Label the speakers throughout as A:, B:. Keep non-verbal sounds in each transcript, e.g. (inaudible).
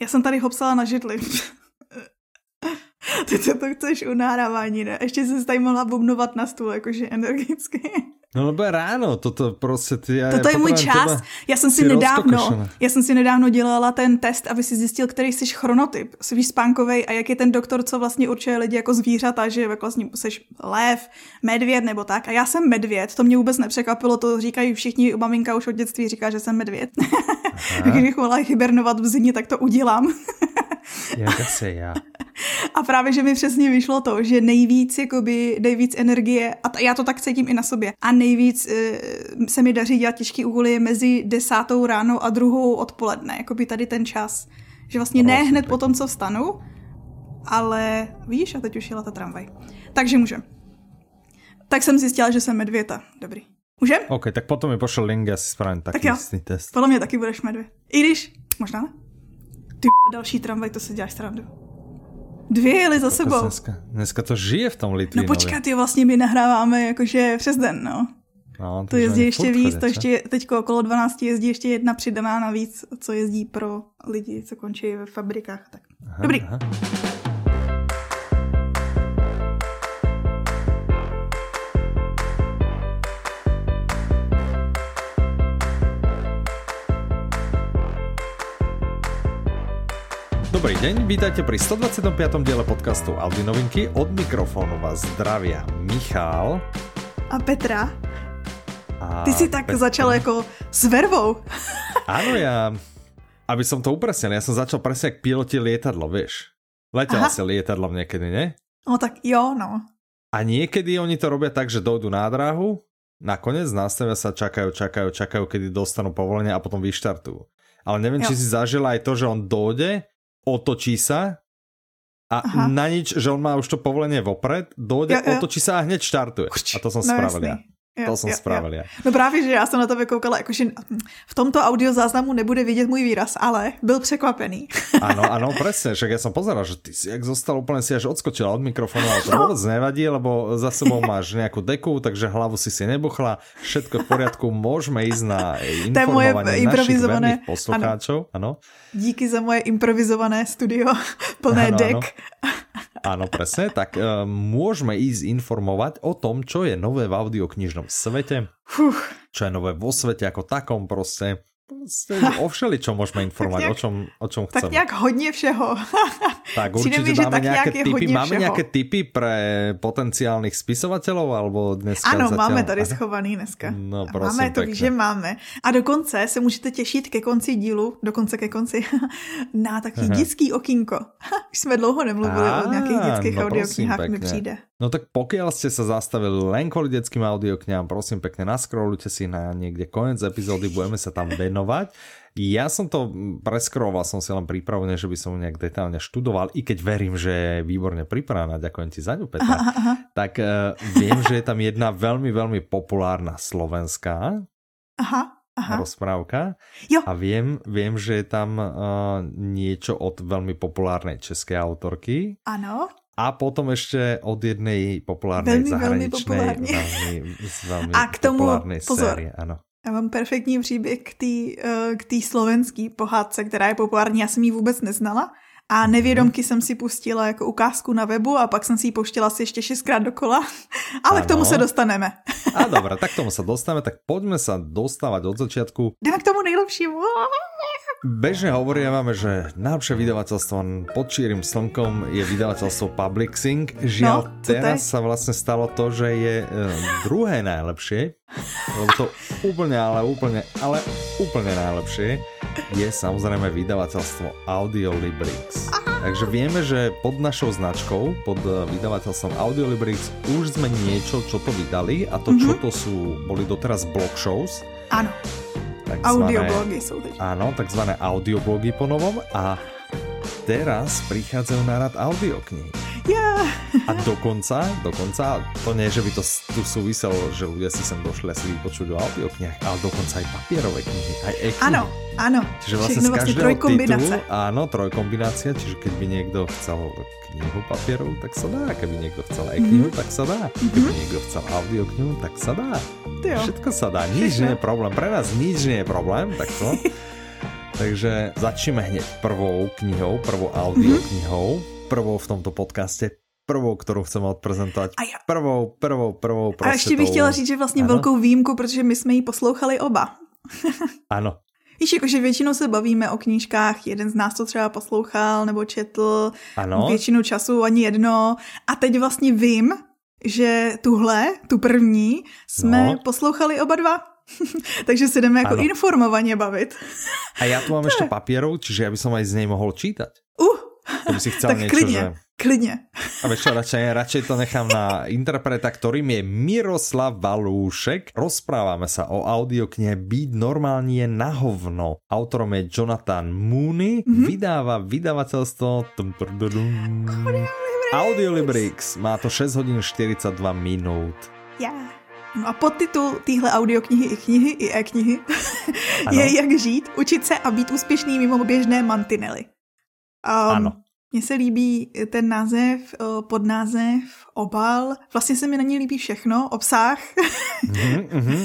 A: Já jsem tady hopsala na židli. (laughs) Ty to chceš u nahrávání, ne? Ještě se tady mohla bubnovat na stůl, jakože energicky.
B: No lebo je ráno, toto prostě ty... Já
A: toto je můj čas. Já jsem si nedávno, já jsem si nedávno dělala ten test, aby si zjistil, který jsi chronotyp, jsi spánkovej a jak je ten doktor, co vlastně určuje lidi jako zvířata, že vlastně jsi lev, medvěd nebo tak. A já jsem medvěd, to mě vůbec nepřekvapilo, to říkají všichni, maminka už od dětství říká, že jsem medvěd. (laughs) Kdybych mohla hibernovat v zimě, tak to udělám.
B: Jak asi já.
A: A právě, že mi přesně vyšlo to, že nejvíc, jakoby, nejvíc energie, a t- já to tak cítím i na sobě, a nejvíc e, se mi daří dělat těžký úkoly mezi desátou ráno a druhou odpoledne, jakoby tady ten čas. Že vlastně ne hned po tom, co vstanu, ale víš, a teď už jela ta tramvaj. Takže můžem. Tak jsem zjistila, že jsem medvěta. Dobrý. Můžem?
B: OK, tak potom mi pošel link, já si spravím taký tak test.
A: Podle mě taky budeš medvěd. I když, možná ne. Ty další tramvaj, to se děláš srandu. Dvě jeli za sebou.
B: Dneska, dneska to žije v tom Litvínově.
A: No počkat, ty vlastně my nahráváme jakože přes den, no. No, to jezdí ještě víc, to ještě teďko okolo 12 jezdí ještě jedna přidaná navíc, co jezdí pro lidi, co končí ve fabrikách. Tak. Aha, Dobrý. Aha.
B: Dobrý deň, vítajte pri 125. diele podcastu Audi Novinky. Od mikrofónu vás zdravia Michal.
A: A Petra. A Ty si tak Petra. začal jako s vervou.
B: Áno, ja, aby som to upresnil, ja som začal presne jak piloti lietadlo, vieš. Letela si lietadlom niekedy, ne?
A: No tak jo, no.
B: A niekedy oni to robia tak, že dojdú na dráhu, nakoniec nastavia sa, čakajú, čakajú, čakajú, kedy dostanú povolenie a potom vyštartujú. Ale neviem, jo. či si zažila aj to, že on dojde, otočí sa a Aha. na nič, že on má už to povolenie vopred, dojde, jo, jo. otočí sa a hneď štartuje. A to som no, spravil ja. Jo, to jsem spravil já.
A: No právě, že já jsem na to vykoukala, jakože v tomto audio záznamu nebude vidět můj výraz, ale byl překvapený. (laughs)
B: Ano, ano, presne, však ja som pozeral, že ty si jak zostal úplne si až odskočila od mikrofonu, ale to no. vôbec nevadí, lebo za sebou máš nejakú deku, takže hlavu si si nebuchla, všetko v poriadku, môžeme ísť na informovanie našich verných poslucháčov. Ano.
A: Díky za moje improvizované studio (laughs) plné ano, dek. Ano.
B: Áno, presne. Tak uh, môžeme ísť informovať o tom, čo je nové v audioknižnom svete, Fuh. čo je nové vo svete ako takom proste (laughs) o všeli, čo môžeme informovať, nějak, o čom, o čom chceme.
A: Tak nějak hodně všeho. (laughs)
B: tak určitě mi, dáme nějaké typy. Máme všeho. nějaké typy pre potenciálnych spisovateľov, alebo dneska
A: Ano,
B: zatiaľ...
A: máme tady schovaný dneska.
B: No, prosím,
A: máme to, že máme. A dokonce se můžete těšit ke konci dílu, dokonce ke konci, (laughs) na takový Aha. dětský okýnko. Už jsme dlouho nemluvili Á, o nějakých dětských no, audioknihách, mi přijde.
B: No tak pokiaľ ste sa zastavili len kvôli detským audioknihám, prosím pekne, naskrolujte si na niekde koniec epizódy, budeme sa tam venovať. Ja som to preskroval, som si len pripravený, že by som nejak detálne študoval, i keď verím, že je výborne pripravená, ďakujem ti za ňu, Petra. Aha, aha. Tak uh, viem, že je tam jedna veľmi, veľmi populárna slovenská aha, aha. rozprávka. Jo. A viem, viem, že je tam uh, niečo od veľmi populárnej českej autorky.
A: Ano
B: a potom ještě od jednej populárnej velmi, zahraničnej, velmi, velmi, velmi a k tomu, pozor, série, ano.
A: Já mám perfektní příběh k té uh, slovenské pohádce, která je populární. Já jsem ji vůbec neznala. A mhm. nevědomky jsem si pustila jako ukázku na webu a pak jsem si ji pouštěla asi ještě šestkrát dokola. (laughs) Ale ano. k tomu se dostaneme.
B: A dobré, tak k tomu se dostaneme, tak pojďme se dostávat od začátku.
A: Jdeme k tomu nejlepšímu.
B: Bežne hovoríme, že najlepšie vydavateľstvo pod čírim slnkom je vydavateľstvo Publixing. Žiaľ, no, teraz sa vlastne stalo to, že je uh, druhé najlepšie, lebo to úplne, ale úplne, ale úplne najlepšie je samozrejme vydavateľstvo Audiolibrix. Takže vieme, že pod našou značkou, pod e, vydavateľstvom Audiolibrix už sme niečo, čo to vydali a to, mm -hmm. čo to sú, boli doteraz blog shows.
A: Áno takzvané... Audioblogy sú teď.
B: Áno, takzvané audioblogy po novom a teraz prichádzajú na rad audioknihy.
A: Yeah.
B: A dokonca, dokonca, to nie, že by to tu súviselo, že ľudia si sem došli asi vypočuť o audioknihách, ale dokonca aj papierové knihy, aj e
A: Áno, áno.
B: Čiže vlastne z vlastne trojkombinácia. Titulu, áno, trojkombinácia, čiže keď by niekto chcel knihu papierov, tak sa dá. Keby niekto chcel e-knihu, mm-hmm. tak sa dá. Keby mm-hmm. niekto chcel audioknihu, tak sa dá. Tyjo. Všetko sa dá, nič Všetko. nie je problém. Pre nás nič nie je problém, tak to. (laughs) Takže začneme hneď prvou knihou, prvou audioknihou, mm-hmm. Prvou v tomto podcaste prvou, kterou chceme odprezentovat. A já... Prvou, prvou, prvou.
A: Prostě a ještě bych chtěla říct, že vlastně ano? velkou výjimku, protože my jsme ji poslouchali oba. (laughs)
B: ano.
A: Víš, jakože většinou se bavíme o knížkách, jeden z nás to třeba poslouchal nebo četl, ano. většinu času ani jedno. A teď vlastně vím, že tuhle, tu první, jsme no. poslouchali oba dva. (laughs) Takže se jdeme jako ano. informovaně bavit.
B: A já tu mám (laughs) ještě papírov, čiže já bych aj z něj mohl čítat.
A: Uh,
B: to by si chcel tak niečo,
A: klidně,
B: že...
A: klidně.
B: A vieš čo, radšej, radšej to nechám na interpreta, ktorým je Miroslav Valúšek. Rozprávame sa o audioknihe Být normální je na hovno. Autorom je Jonathan Mooney. Mm-hmm. Vydáva vydavateľstvo... Audiolibrix. Má to 6 hodin 42 minút.
A: Yeah. No a podtitul téhle audioknihy i knihy, i e-knihy (laughs) je Jak žít, učit se a být úspěšný mimo běžné mantinely. Um, ano. Mně se líbí ten název, eh, podnázev, obal. Vlastně se mi na ní líbí všechno. Obsah. (laughs) Mm-hmm, mm-hmm.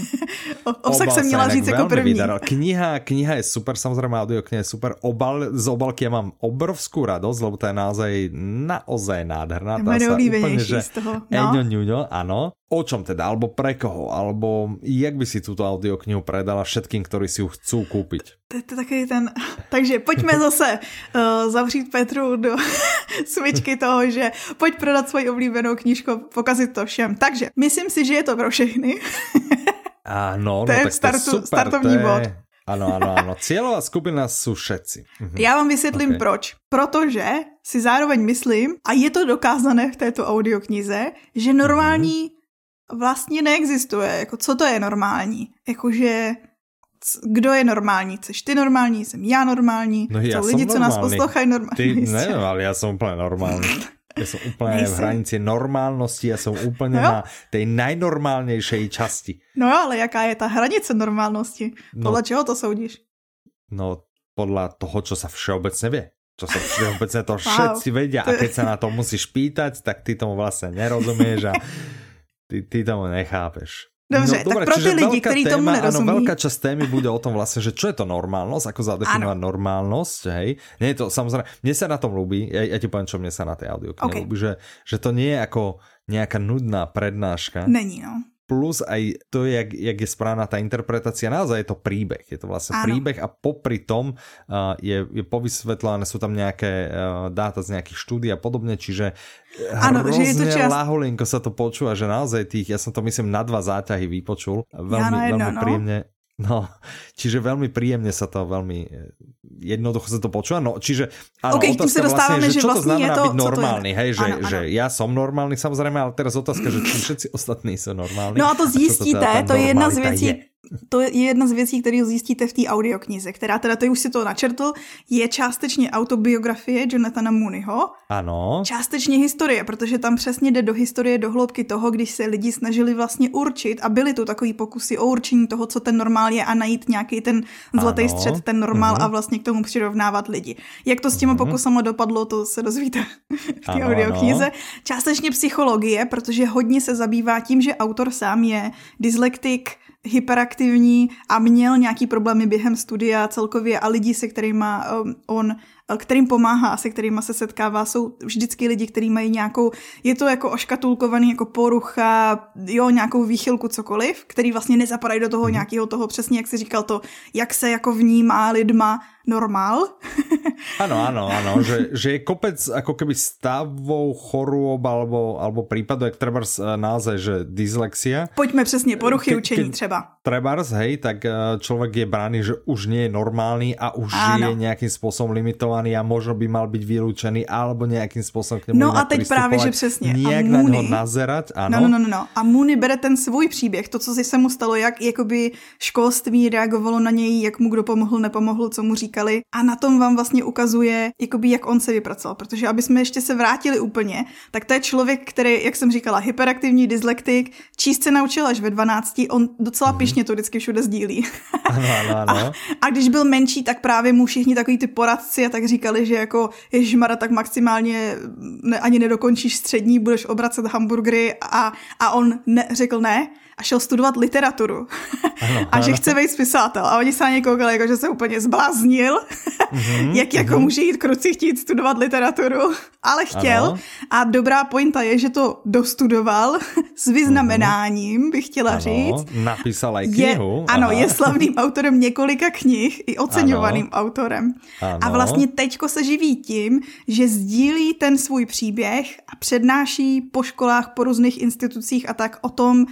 A: obsah jsem měla říct jako první. Vydaral.
B: Kniha, kniha je super, samozřejmě audio kniha je super. Obal, z obalky já mám obrovskou radost, lebo to je naozaj naozaj nádherná.
A: Moje nejoblíbenější z toho.
B: No. Eňo, ňuňo, ano. O čom teda, alebo pre koho, alebo jak by si túto audioknihu predala všetkým, ktorí si ju chcú kúpiť?
A: To je takový ten... (laughs) Takže pojďme zase uh, zavřít Petru do (laughs) smyčky toho, že pojď prodat svoji oblíbenou knížku, pokazit to všem. Takže myslím si, že je to pro všechny. (laughs)
B: Áno, no,
A: to je
B: tak
A: startu,
B: to je super,
A: startovní to je... bod.
B: Ano, ano, ano. Cílová skupina jsou všetci.
A: Mhm. Já vám vysvětlím okay. proč. Protože si zároveň myslím, a je to dokázané v této audioknize, že normální mhm vlastně neexistuje. Jako, co to je normální? Jakože kdo je normální? Jsi ty normální, jsem já normální, no já jsou lidi, co nás poslouchají normální.
B: Ty, (laughs) ne, ale já jsem úplně normální. (laughs) Já jsem úplně Nejsem. v hranici normálnosti, já jsem úplně no na té nejnormálnější části.
A: No ale jaká je ta hranice normálnosti? Podle no, čeho to soudíš?
B: No, podle toho, co se všeobecně ví. Čo sa všeobecně to všetci wow. vedia. A keď sa na to musíš pýtať, tak ty tomu vlastně nerozumieš a Ty, ty tomu nechápeš.
A: Dobře, no, tak pro ty lidi, kteří tomu nerozumí.
B: Ano, veľká časť témy bude o tom vlastne, že čo je to normálnosť, ako zadefinovať normálnosť, hej. Nie je to, samozrejme, mne sa na tom ľúbi, ja, ja ti poviem, čo mne sa na tej audio okay. ľúbi, že, že to nie je ako nejaká nudná prednáška.
A: Není, no
B: plus aj to, jak, jak je správna tá interpretácia, naozaj je to príbeh. Je to vlastne Áno. príbeh a popri tom uh, je, je povysvetľované, sú tam nejaké uh, dáta z nejakých štúdí a podobne, čiže Áno, že je to čas... laholinko sa to počúva, že naozaj tých, ja som to myslím na dva záťahy vypočul, veľmi, ja veľmi no. príjemne No, čiže veľmi príjemne sa to veľmi eh, jednoducho sa to počúva. No, čiže áno,
A: okay, otázka vlastne, že čo
B: vlastne to znamená
A: to,
B: byť normálny, hej, že, ano, že ja som normálny samozrejme, ale teraz otázka, že či všetci (laughs) ostatní sú normálni.
A: No a to zjistíte, a to, to je jedna z věcí, je to je jedna z věcí, které zjistíte v té audioknize, která teda, to už si to načrtl, je částečně autobiografie Jonathana Mooneyho.
B: Ano.
A: Částečně historie, protože tam přesně jde do historie, do hloubky toho, když se lidi snažili vlastně určit a byly tu takový pokusy o určení toho, co ten normál je a najít nějaký ten zlatý ano. střed, ten normál mm-hmm. a vlastně k tomu přirovnávat lidi. Jak to s těma mm-hmm. pokusama dopadlo, to se dozvíte (laughs) v té audioknize. Částečně psychologie, protože hodně se zabývá tím, že autor sám je dyslektik, hyperaktivní a měl nějaký problémy během studia celkově a lidi, se kterými um, on kterým pomáhá a se kterými se setkává, jsou vždycky lidi, kteří mají nějakou, je to jako oškatulkovaný jako porucha, jo, nějakou výchylku, cokoliv, který vlastně nezapadají do toho mhm. nějakého toho přesně, jak si říkal to, jak se jako vnímá lidma normál.
B: Ano, (laughs) ano, ano, že, že je kopec ako keby stavou chorôb alebo, alebo prípadov, jak trebárs eh, naozaj, že dyslexia.
A: Pojďme přesně, poruchy ke, učení třeba.
B: Trebárs, hej, tak eh, človek je brány, že už nie je normálny a už ano. je nejakým spôsobom limitovaný a možno by mal být vylučený alebo nějakým způsobem k němu
A: No a teď právě, že přesně.
B: Nějak na něho nazerať, ano.
A: No, no, no, no. A Mooney bere ten svůj příběh, to, co si se mu stalo, jak jakoby školství reagovalo na něj, jak mu kdo pomohl, nepomohl, co mu říkali. A na tom vám vlastně ukazuje, jakoby jak on se vypracoval. Protože aby jsme ještě se vrátili úplně, tak to je člověk, který, jak jsem říkala, hyperaktivní dyslektik, číst se naučil až ve 12, on docela mm-hmm. pišně to vždycky všude sdílí.
B: Ano, (laughs) ano, ano.
A: A, a když byl menší, tak právě mu všichni takový ty poradci a tak říkali, že jako ježmara, tak maximálně ne, ani nedokončíš střední, budeš obracet hamburgery a, a on ne, řekl ne a šel studovat literaturu. Ano, (laughs) a že chce být spisatel. A oni se na něj koukali, jako, že se úplně zbláznil. Mm-hmm, (laughs) Jak jako mm-hmm. může jít kruci chtít studovat literaturu. Ale chtěl. Ano. A dobrá pointa je, že to dostudoval (laughs) s vyznamenáním, bych chtěla ano, říct.
B: Napísal i knihu.
A: Je, ano, je slavným autorem několika knih, i oceňovaným ano. autorem. Ano. A vlastně teďko se živí tím, že sdílí ten svůj příběh a přednáší po školách, po různých institucích a tak o tom,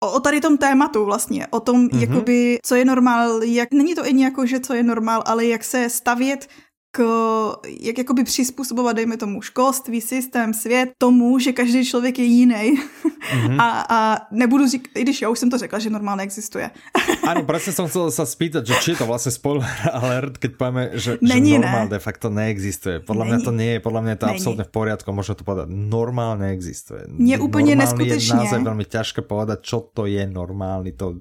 A: o, o tady tom tématu vlastně, o tom, mm-hmm. jakoby, co je normál, jak, není to ani jako, že co je normál, ale jak se stavět k, jak jakoby přizpůsobovat, dejme tomu, školství, systém, svět tomu, že každý člověk je jiný. Mm-hmm. A, a nebudu říkat, i když já už jsem to řekla, že normálně existuje.
B: Ano, přesně jsem chcel se spýtat, že či je to vlastně spoiler alert, keď povíme, že, Není, že normál ne. de facto neexistuje. Podle mě to nie je, podle mě to je absolutně v poriadku, možno to povedat, normál neexistuje.
A: Mně úplně neskutečně.
B: Je naozaj velmi těžké povedat, čo to je normální. To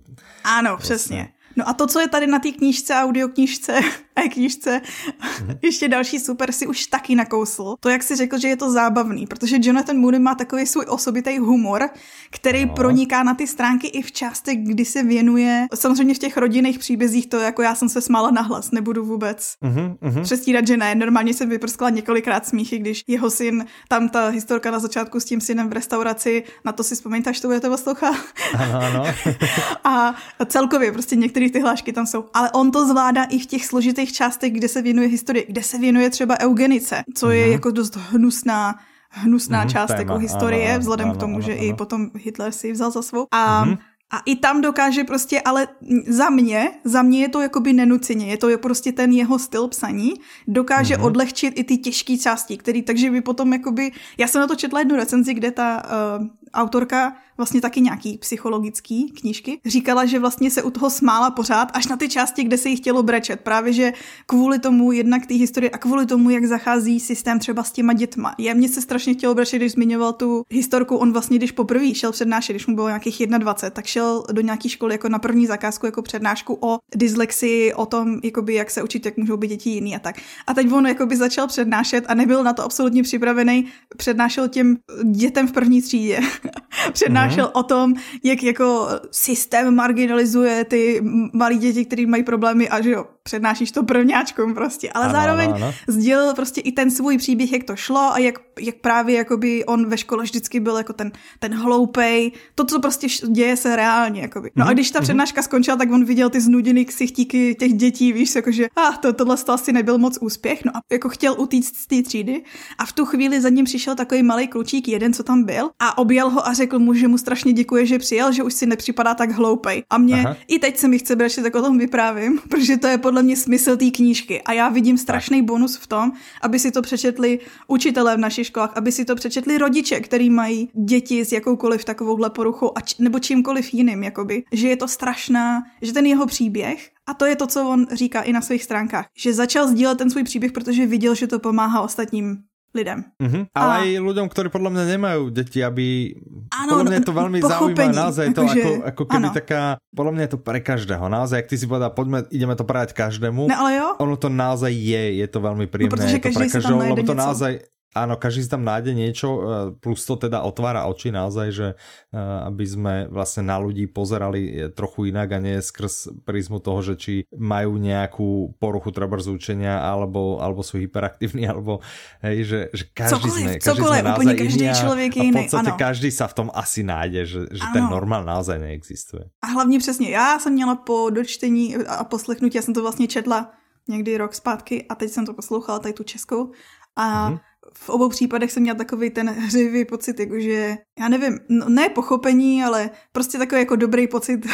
A: ano, vlastně. přesně. No a to, co je tady na té knížce, audioknížce, e-knížce, mm-hmm. (laughs) ještě další super si už taky nakousl. To, jak si řekl, že je to zábavný, protože Jonathan Mooney má takový svůj osobitý humor, který no. proniká na ty stránky i v částech, kdy se věnuje, samozřejmě v těch rodinných příbězích, to jako já jsem se smála nahlas, nebudu vůbec mm-hmm. přestírat, že ne. Normálně jsem vyprskla několikrát smíchy, když jeho syn, tam ta historka na začátku s tím synem v restauraci, na to si vzpomínte, až to budete poslouchat. Ano, ano. (laughs) a celkově prostě některé ty hlášky tam jsou. Ale on to zvládá i v těch složitých částech, kde se věnuje historii, kde se věnuje třeba eugenice, co mm-hmm. je mhm. jako dost hnusná hnusná mm-hmm, část jako historie, ano, vzhledem ano, k tomu, ano, že ano. i potom Hitler si vzal za svou. A mm-hmm. A i tam dokáže prostě, ale za mě, za mě je to jakoby nenuceně, je to prostě ten jeho styl psaní, dokáže mm-hmm. odlehčit i ty těžké části, který, takže by potom jakoby, já jsem na to četla jednu recenzi, kde ta uh, autorka vlastně taky nějaký psychologický knížky, říkala, že vlastně se u toho smála pořád, až na ty části, kde se jí chtělo brečet. Právě, že kvůli tomu jednak té historie a kvůli tomu, jak zachází systém třeba s těma dětma. Je mně se strašně chtělo brečet, když zmiňoval tu historku. On vlastně, když poprvé šel přednášet, když mu bylo nějakých 21, tak šel do nějaké školy jako na první zakázku, jako přednášku o dyslexii, o tom, jakoby, jak se učit, jak můžou být děti jiný a tak. A teď on jakoby začal přednášet a nebyl na to absolutně připravený. Přednášel těm dětem v první třídě. (laughs) přednášel mm-hmm. o tom, jak jako systém marginalizuje ty malí děti, kteří mají problémy a že jo, přednášíš to prvňáčkům prostě, ale ano, zároveň ano, ano. sdělil prostě i ten svůj příběh, jak to šlo a jak, jak právě jakoby on ve škole vždycky byl jako ten, ten hloupej, to, co prostě děje se reálně, jakoby. No mm-hmm. a mhm, když ta mhm. přednáška skončila, tak on viděl ty znuděný ksichtíky těch dětí, víš, jakože ah, to, tohle to asi nebyl moc úspěch, no a jako chtěl utíct z té třídy a v tu chvíli za ním přišel takový malý klučík, jeden, co tam byl a objel ho a řekl mu, že mu strašně děkuje, že přijel, že už si nepřipadá tak hloupej. A mě Aha. i teď se mi chce brečet, tak o tom vyprávím, (laughs) protože to je podle mě smysl té knížky. A já vidím strašný bonus v tom, aby si to přečetli učitelé v našich školách, aby si to přečetli rodiče, který mají děti s jakoukoliv takovouhle poruchou a č- nebo čímkoliv jiným, jakoby. Že je to strašná, že ten jeho příběh a to je to, co on říká i na svých stránkách. Že začal sdílet ten svůj příběh, protože viděl, že to pomáhá ostatním lidem.
B: Mm-hmm. Ale a... aj ľuďom, ktorí podľa mňa nemajú deti, aby... Ano, podľa mňa je to veľmi zaujímavé, naozaj je to (laughs) že... ako, ako keby ano. taká... Podľa mňa je to pre každého, naozaj, jak ty si povedal, poďme, ideme to prať každému.
A: Ne, ale jo.
B: Ono to naozaj je, je to veľmi no, príjemné. No,
A: protože
B: je to pre
A: každého,
B: lebo
A: to
B: něco. naozaj Áno, každý si tam nájde niečo, e, plus to teda otvára oči naozaj, že e, aby sme vlastne na ľudí pozerali trochu inak a nie skrz prízmu toho, že či majú nejakú poruchu treba zúčenia, alebo, alebo sú hyperaktívni, (laughs) alebo hej, že, že každý cokoliv, sme, každý cokoliv, sme naozaj každý iný člověk a, a v podstate ano. každý sa v tom asi nájde, že, že ten normál naozaj neexistuje.
A: A hlavně přesně, já jsem měla po dočtení a poslechnutí, já jsem to vlastně četla někdy rok zpátky a teď jsem to poslouchala tady tu českou a mm-hmm v obou případech jsem měla takový ten hřivý pocit, jakože, já nevím, no, ne pochopení, ale prostě takový jako dobrý pocit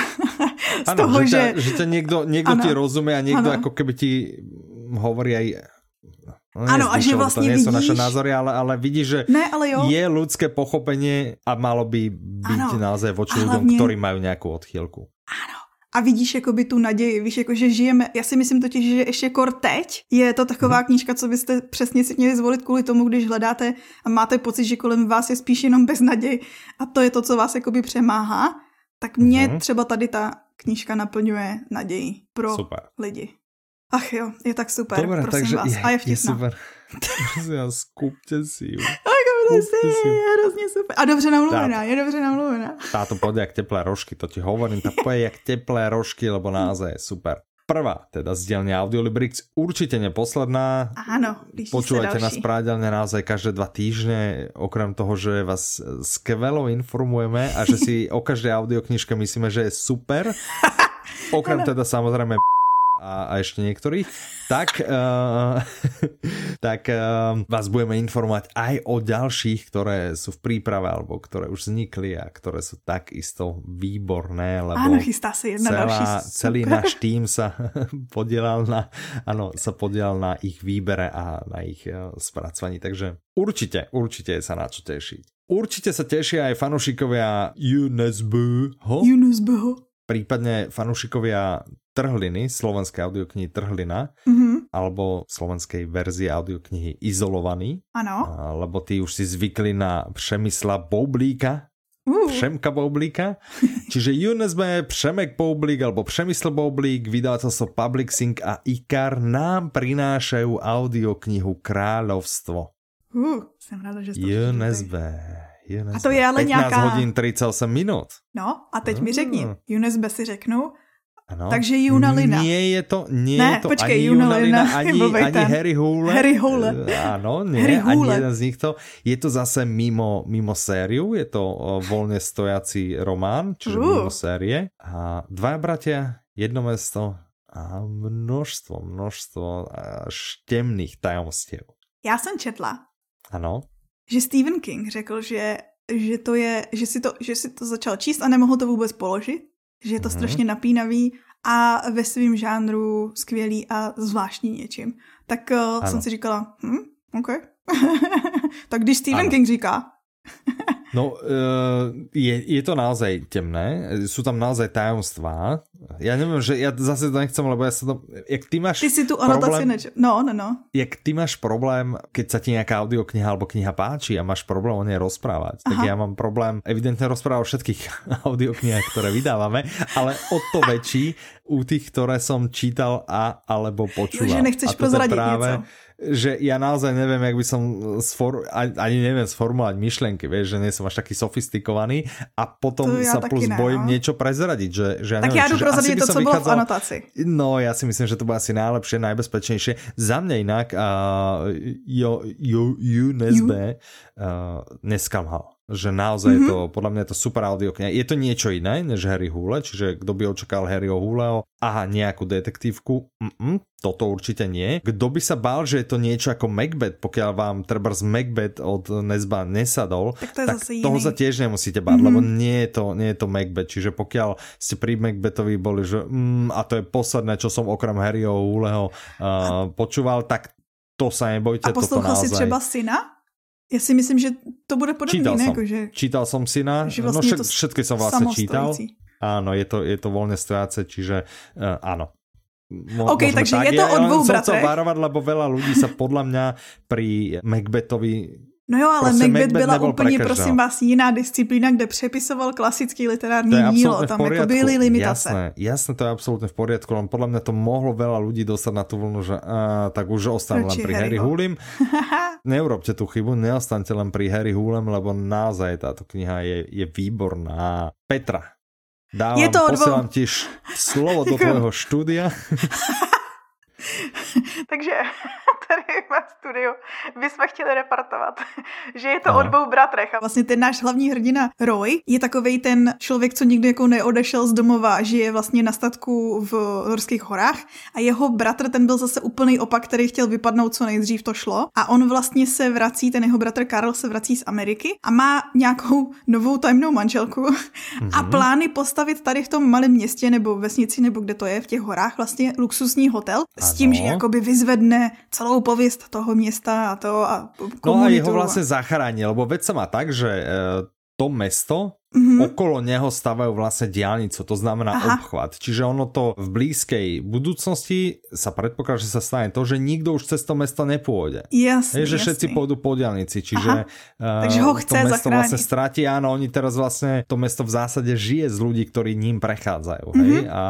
A: z ano, toho, že...
B: Že, že někdo, někdo ti rozumí a někdo ano. jako keby ti hovorí aj
A: No, ano, a že vlastně to vidíš...
B: naše názory, ale, ale vidíš, že
A: ne, ale jo.
B: je ľudské pochopenie a malo by byť ano. naozaj voči ľuďom, hlavně... ktorí majú nejakú odchýlku.
A: Ano, a vidíš jakoby tu naději, víš, jako že žijeme, já si myslím totiž, že ještě kor teď je to taková hmm. knížka, co byste přesně si měli zvolit kvůli tomu, když hledáte a máte pocit, že kolem vás je spíš jenom beznaděj a to je to, co vás jakoby přemáhá, tak mě hmm. třeba tady ta knížka naplňuje naději pro super. lidi. Ach jo, je tak super, Dobre, prosím takže vás. Je, a je vtipná.
B: Je super. (laughs) Vás, skupte si ju.
A: Si, je hrozně super. A dobře namluvená, je dobře namluvená.
B: Táto pôjde jak teplé rožky, to ti hovorím, tá pôjde jak teplé rožky, lebo naozaj je super. Prvá, teda z dielne Audiolibrix, určite neposledná.
A: Áno,
B: Počúvajte nás pravidelne naozaj každé dva týždne, okrem toho, že vás skvelo informujeme a že si o každej audioknižke myslíme, že je super. (laughs) Okrem teda samozrejme a, a ešte niektorých, tak, uh, (laughs) tak uh, vás budeme informovať aj o ďalších, ktoré sú v príprave alebo ktoré už vznikli a ktoré sú takisto výborné, lebo
A: Áno, chystá sa jedna
B: celá,
A: další
B: celý náš tým sa (laughs) podielal na, ano, sa podielal na ich výbere a na ich uh, spracovaní, takže určite, určite sa na čo tešiť. Určite sa tešia aj fanúšikovia UNESCO.
A: UNESCO.
B: Prípadne fanúšikovia Trhliny, slovenskej audioknihy Trhlina,
A: Mhm.
B: alebo slovenskej verzie audioknihy Izolovaný,
A: Ano.
B: lebo tí už si zvykli na Přemysla Boublíka,
A: Uh,
B: Přemka Boublíka, (laughs) čiže UNSB, Přemek Boublík alebo Přemysl Boublík, vydavateľstvo Public Sync a IKAR nám prinášajú audioknihu Kráľovstvo.
A: uh, jsem ráda, že
B: UNSB. UNSB.
A: A to je ale
B: 15
A: nějaká-
B: hodin 38 minut.
A: No, a teď mi řekni,
B: Mm.
A: UNESCO si řeknu,
B: Ano.
A: Takže Juna Lina.
B: Nie je to, nie
A: Ne,
B: je to
A: počkej,
B: ani
A: Juna
B: Juna
A: Lina,
B: Lina, (laughs) ani, ani. Harry Hule.
A: Harry Hole.
B: Eh, Áno, nie,
A: Harry
B: ani
A: Hule.
B: jeden z nich to. Je to zase mimo, mimo sériu, je to o, voľne stojací román, čiže
A: Uh.
B: mimo série. A dva bratia, jedno mesto a množstvo, množstvo až temných tajomstiev.
A: já jsem četla,
B: Ano.
A: Že Stephen King řekl, že, že, to je, že, si to, že si to začal číst a nemohl to vůbec položit, že je to
B: Mhm.
A: strašně napínavý a ve svém žánru skvělý a zvláštní něčím. Tak uh, jsem si říkala, hm, OK. (laughs) tak když Stephen
B: Ano.
A: King říká,
B: No, uh, je, je to naozaj temné, sú tam naozaj tajomstvá. Ja neviem, že ja zase to nechcem, lebo ja sa to... Jak ty máš
A: ty si tu anotaci
B: problém,
A: neč... No, no, no.
B: jak ty máš problém, keď sa ti nejaká audiokniha alebo kniha páči a máš problém o nej rozprávať, tak
A: Aha.
B: ja mám problém evidentne rozprávať o všetkých (laughs) audioknihách, ktoré vydávame, ale o to väčší u tých, ktoré som čítal a alebo počúval.
A: že nechceš prozradiť
B: práve,
A: niečo.
B: že ja naozaj neviem, jak by som sfor, ani neviem sformulovať myšlenky, vieš, že nie som až taký sofistikovaný a potom
A: To ja
B: sa plus
A: ne,
B: bojím
A: no.
B: niečo prezradiť, že, že ja
A: Tak
B: neviem,
A: já jdu
B: by
A: to, co bylo v anotaci.
B: No, ja si myslím, že to bude asi najlepšie, najbezpečnejšie. Za mňa inak uh, jo, jo, UNSB uh, neskamal. Že naozaj mm-hmm. je to, podľa mňa je to super audio kniha. Je to niečo iné než Harry Hule, čiže kto by očakal Harryho Huleho a nejakú detektívku, Mm-mm, toto určite nie. Kto by sa bál, že je to niečo ako Macbeth, pokiaľ vám treba z Macbeth od Nesba nesadol,
A: Tak to je
B: tak toho
A: jiný.
B: sa tiež nemusíte báť, mm-hmm. lebo nie je, to, nie je to Macbeth, čiže pokiaľ ste pri Macbethovi boli, že mm, a to je posledné, čo som okrem Harryho Huleho uh, počúval, tak to sa nebojte,
A: A
B: toto
A: poslouchal
B: naozaj.
A: si třeba syna? Já si myslím, že to bude podobný,
B: Čítal
A: ne?
B: som.
A: Jako, že,
B: Čítal som si na,
A: že
B: no
A: vlastně
B: všet,
A: to
B: všetky som vlastne čítal. Áno, je to, je to voľne stojace, čiže uh, áno. Mo-
A: OK, takže je to o
B: len
A: dvou
B: som chcel
A: bratrech.
B: varovať, lebo veľa ľudí sa podľa mňa pri Macbethovi
A: No jo, ale
B: Prostě
A: Macbeth
B: Macbeth
A: byla úplně,
B: pre
A: prosím
B: každého.
A: vás, jiná disciplína, kde přepisoval klasický literární dílo. Tam jako byly limitace.
B: Jasné, jasné, to je absolútne v poriadku, len podľa mňa to mohlo veľa ľudí dostať na tú vlnu, že á, tak už ostanú len pri Harry. Hulim. (laughs) Neurobte tú chybu, neostaňte len pri Harry Hulem, lebo naozaj táto kniha je, je výborná. Petra, dávam,
A: Je to o dvou-
B: posielam ti slovo do (laughs) tvojho štúdia. (laughs) (laughs)
A: Takže (laughs) tady ve studiu bychom chtěli repartovat, (laughs) že je to
B: Aha.
A: o dvou bratrech. A vlastně ten náš hlavní hrdina Roy je takovej ten člověk, co nikdy jako neodešel z domova, žije vlastně na statku v Norských horách a jeho bratr, ten byl zase úplný opak, který chtěl vypadnout co nejdřív to šlo a on vlastně se vrací, ten jeho bratr Karl se vrací z Ameriky a má nějakou novou tajemnou manželku a plány postavit tady v tom malém městě nebo vesnici nebo kde to je v těch horách vlastně luxusní hotel s tím,
B: Ano.
A: že jakoby vyzvedne celou pověst toho města a to a komunitu.
B: No a jeho vlastne zachráni, lebo veď sa má tak, že e, to mesto,
A: Mhm.
B: okolo neho stavajú vlastne diálnicu, to znamená
A: Aha.
B: obchvat. Čiže ono to v blízkej budúcnosti sa predpokladá, že sa stane to, že nikto už cez to mesto nepôjde.
A: Jasný,
B: Je, že všetci pôjdu po diálnici, čiže uh,
A: Takže ho
B: to
A: chce
B: mesto
A: zachrániť.
B: vlastne stratí, áno, oni teraz vlastne, to mesto v zásade žije z ľudí, ktorí ním prechádzajú, hej,
A: Mhm.
B: a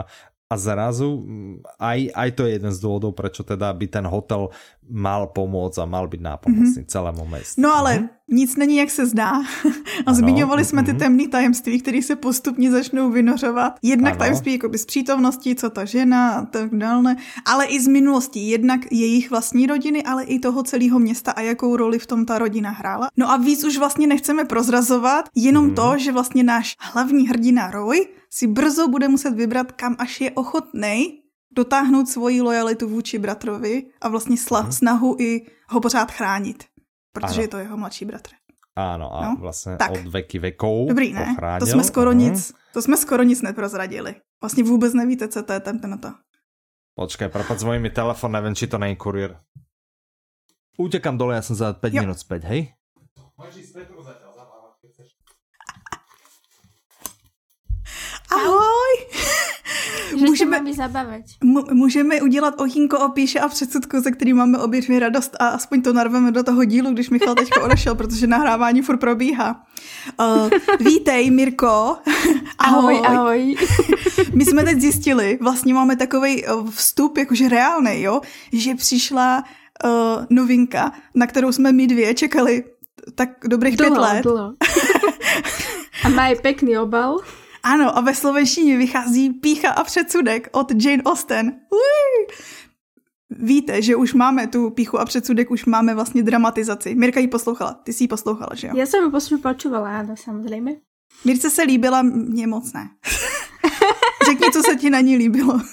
B: a zrazu mm, aj, aj to je jeden z dôvodov, prečo teda by ten hotel mal pomôcť a mal byť nápomocný celému mestu.
A: No ale nic není, jak se zdá. (laughs) A ano, zmiňovali jsme ty mhm. temné tajemství, které se postupně začnou vynořovat. Jednak ano. tajemství jako z přítomnosti, co ta žena a tak dále, ale i z minulosti. Jednak jejich vlastní rodiny, ale i toho celého města a jakou roli v tom ta rodina hrála. No a víc už vlastně nechceme prozrazovat, jenom hmm. to, že vlastně náš hlavní hrdina Roy si brzo bude muset vybrat, kam až je ochotnej dotáhnout svoji lojalitu vůči bratrovi a vlastně sla, hmm. snahu i ho pořád chránit protože ano. je to jeho mladší bratr.
B: Ano, a no? vlastně tak. od veky vekou
A: Dobrý, ne? Ochránil. To jsme skoro uh-huh. nic, to jsme skoro nic neprozradili. Vlastně vůbec nevíte, co to je ten temnota.
B: Počkej, propad s mi telefon, nevím, či to není kurier. Utekám dole, já jsem za 5 jo. minut zpět, hej? Můžeš jít zpět
A: Ahoj!
C: můžeme, zabavit.
A: můžeme udělat ohýnko o píše a předsudku, ze který máme obě dvě radost a aspoň to narveme do toho dílu, když Michal teďko odešel, protože nahrávání furt probíhá. Uh, vítej, Mirko. (laughs)
C: ahoj. ahoj, ahoj. (laughs)
A: My jsme teď zjistili, vlastně máme takový vstup, jakože reálný, jo, že přišla uh, novinka, na kterou jsme my dvě čekali tak dobrých dlouho, pět let. Dlouho. (laughs)
C: A mají pěkný obal.
A: Ano, a ve slovenštině vychází Pícha a předsudek od Jane Austen. Uí! Víte, že už máme tu píchu a předsudek, už máme vlastně dramatizaci. Mirka ji poslouchala, ty jsi ji poslouchala, že jo?
C: Já jsem ji poslouchala, ano, samozřejmě.
A: Mirce se líbila, mě moc ne. (laughs) Řekni, co se ti na ní líbilo. (laughs)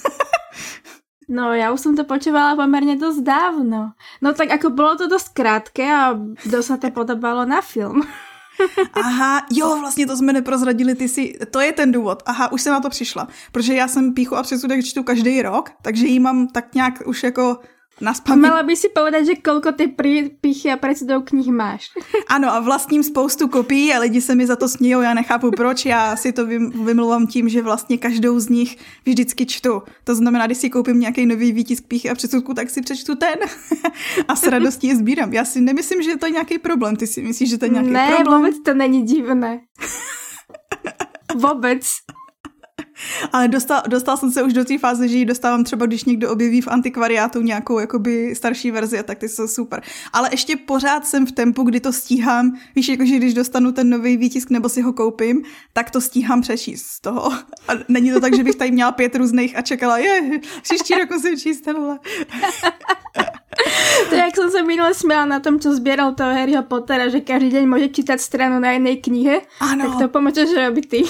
C: No, já už jsem to počúvala poměrně dost dávno. No tak jako bylo to dost krátké a dost se to podobalo na film.
A: Aha, jo, vlastně to jsme neprozradili, ty si, to je ten důvod. Aha, už jsem na to přišla. Protože já jsem píchu a přesudek čtu každý rok, takže jí mám tak nějak už jako na spaměť...
C: Mala by si povedať, že kolko ty píchy a predsedov knih máš. (laughs)
A: Ano a vlastním spoustu kopií a lidi se mi za to smějou, já nechápu proč, já si to vymluvám tím, že vlastně každou z nich vždycky čtu. To znamená, když si koupím nějaký nový výtisk píchy a předsudku, tak si přečtu ten (laughs) a s radostí je sbírám. Já si nemyslím, že to je nějaký problém. Ty si myslíš, že to je nějaký
C: ne,
A: problém?
C: Ne, vůbec to není divné. (laughs) Vůbec. (laughs)
A: Ale dostal, dostal jsem se už do té fáze, že ji dostávám třeba, když někdo objeví v antikvariátu nějakou jakoby starší verzi, tak ty jsou super. Ale ještě pořád jsem v tempu, kdy to stíhám, víš, jakože když dostanu ten nový výtisk nebo si ho koupím, tak to stíhám přečíst z toho. A není to tak, že bych tady měla pět různých a čekala, je, příští rok musím číst tenhle. (laughs)
C: To jak jsem se minule směla na tom, co sbíral toho Harryho Pottera, že každý den může čítat stranu na jedné knihe, ano. tak to pomůže, že robí ty.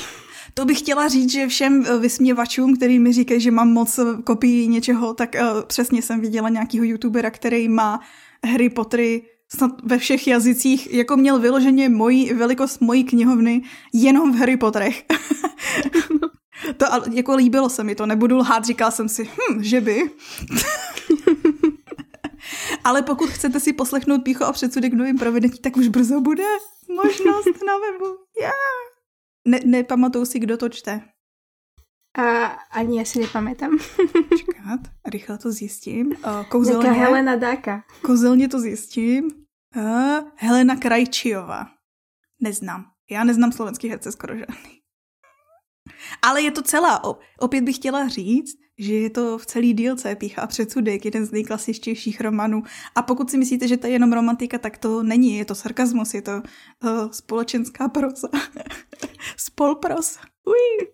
A: To bych chtěla říct, že všem eh, vysměvačům, který mi říkají, že mám moc eh, kopií něčeho, tak uh, přesně jsem viděla nějakého youtubera, který má Harry Pottery snad ve všech jazycích, jako měl vyloženě mojí velikost mojí knihovny jenom v Harry Potterech. (laughs) to jako líbilo se mi to, nebudu lhát, říkala jsem si, hm, že by. (laughs) Ale pokud chcete si poslechnout pícho a předsudek novým provedení, tak už brzo bude možnost na webu. Yeah. Ne, nepamatuju si, kdo to čte.
C: A ani já si nepamětám. (laughs)
A: Čekat, rychle to zjistím. Kouzelně,
C: Jaká Helena Dáka.
A: Kouzelně to zjistím. Uh, Helena Krajčiová. Neznám. Já neznám slovenský herce skoro žádný. Ale je to celá. Opět bych chtěla říct, že je to v celý dílce Pícha a předsudek, jeden z nejklasičtějších románů. A pokud si myslíte, že to je jenom romantika, tak to není. Je to sarkazmus, je to uh, společenská prosa. (laughs) Spolpros. Ují.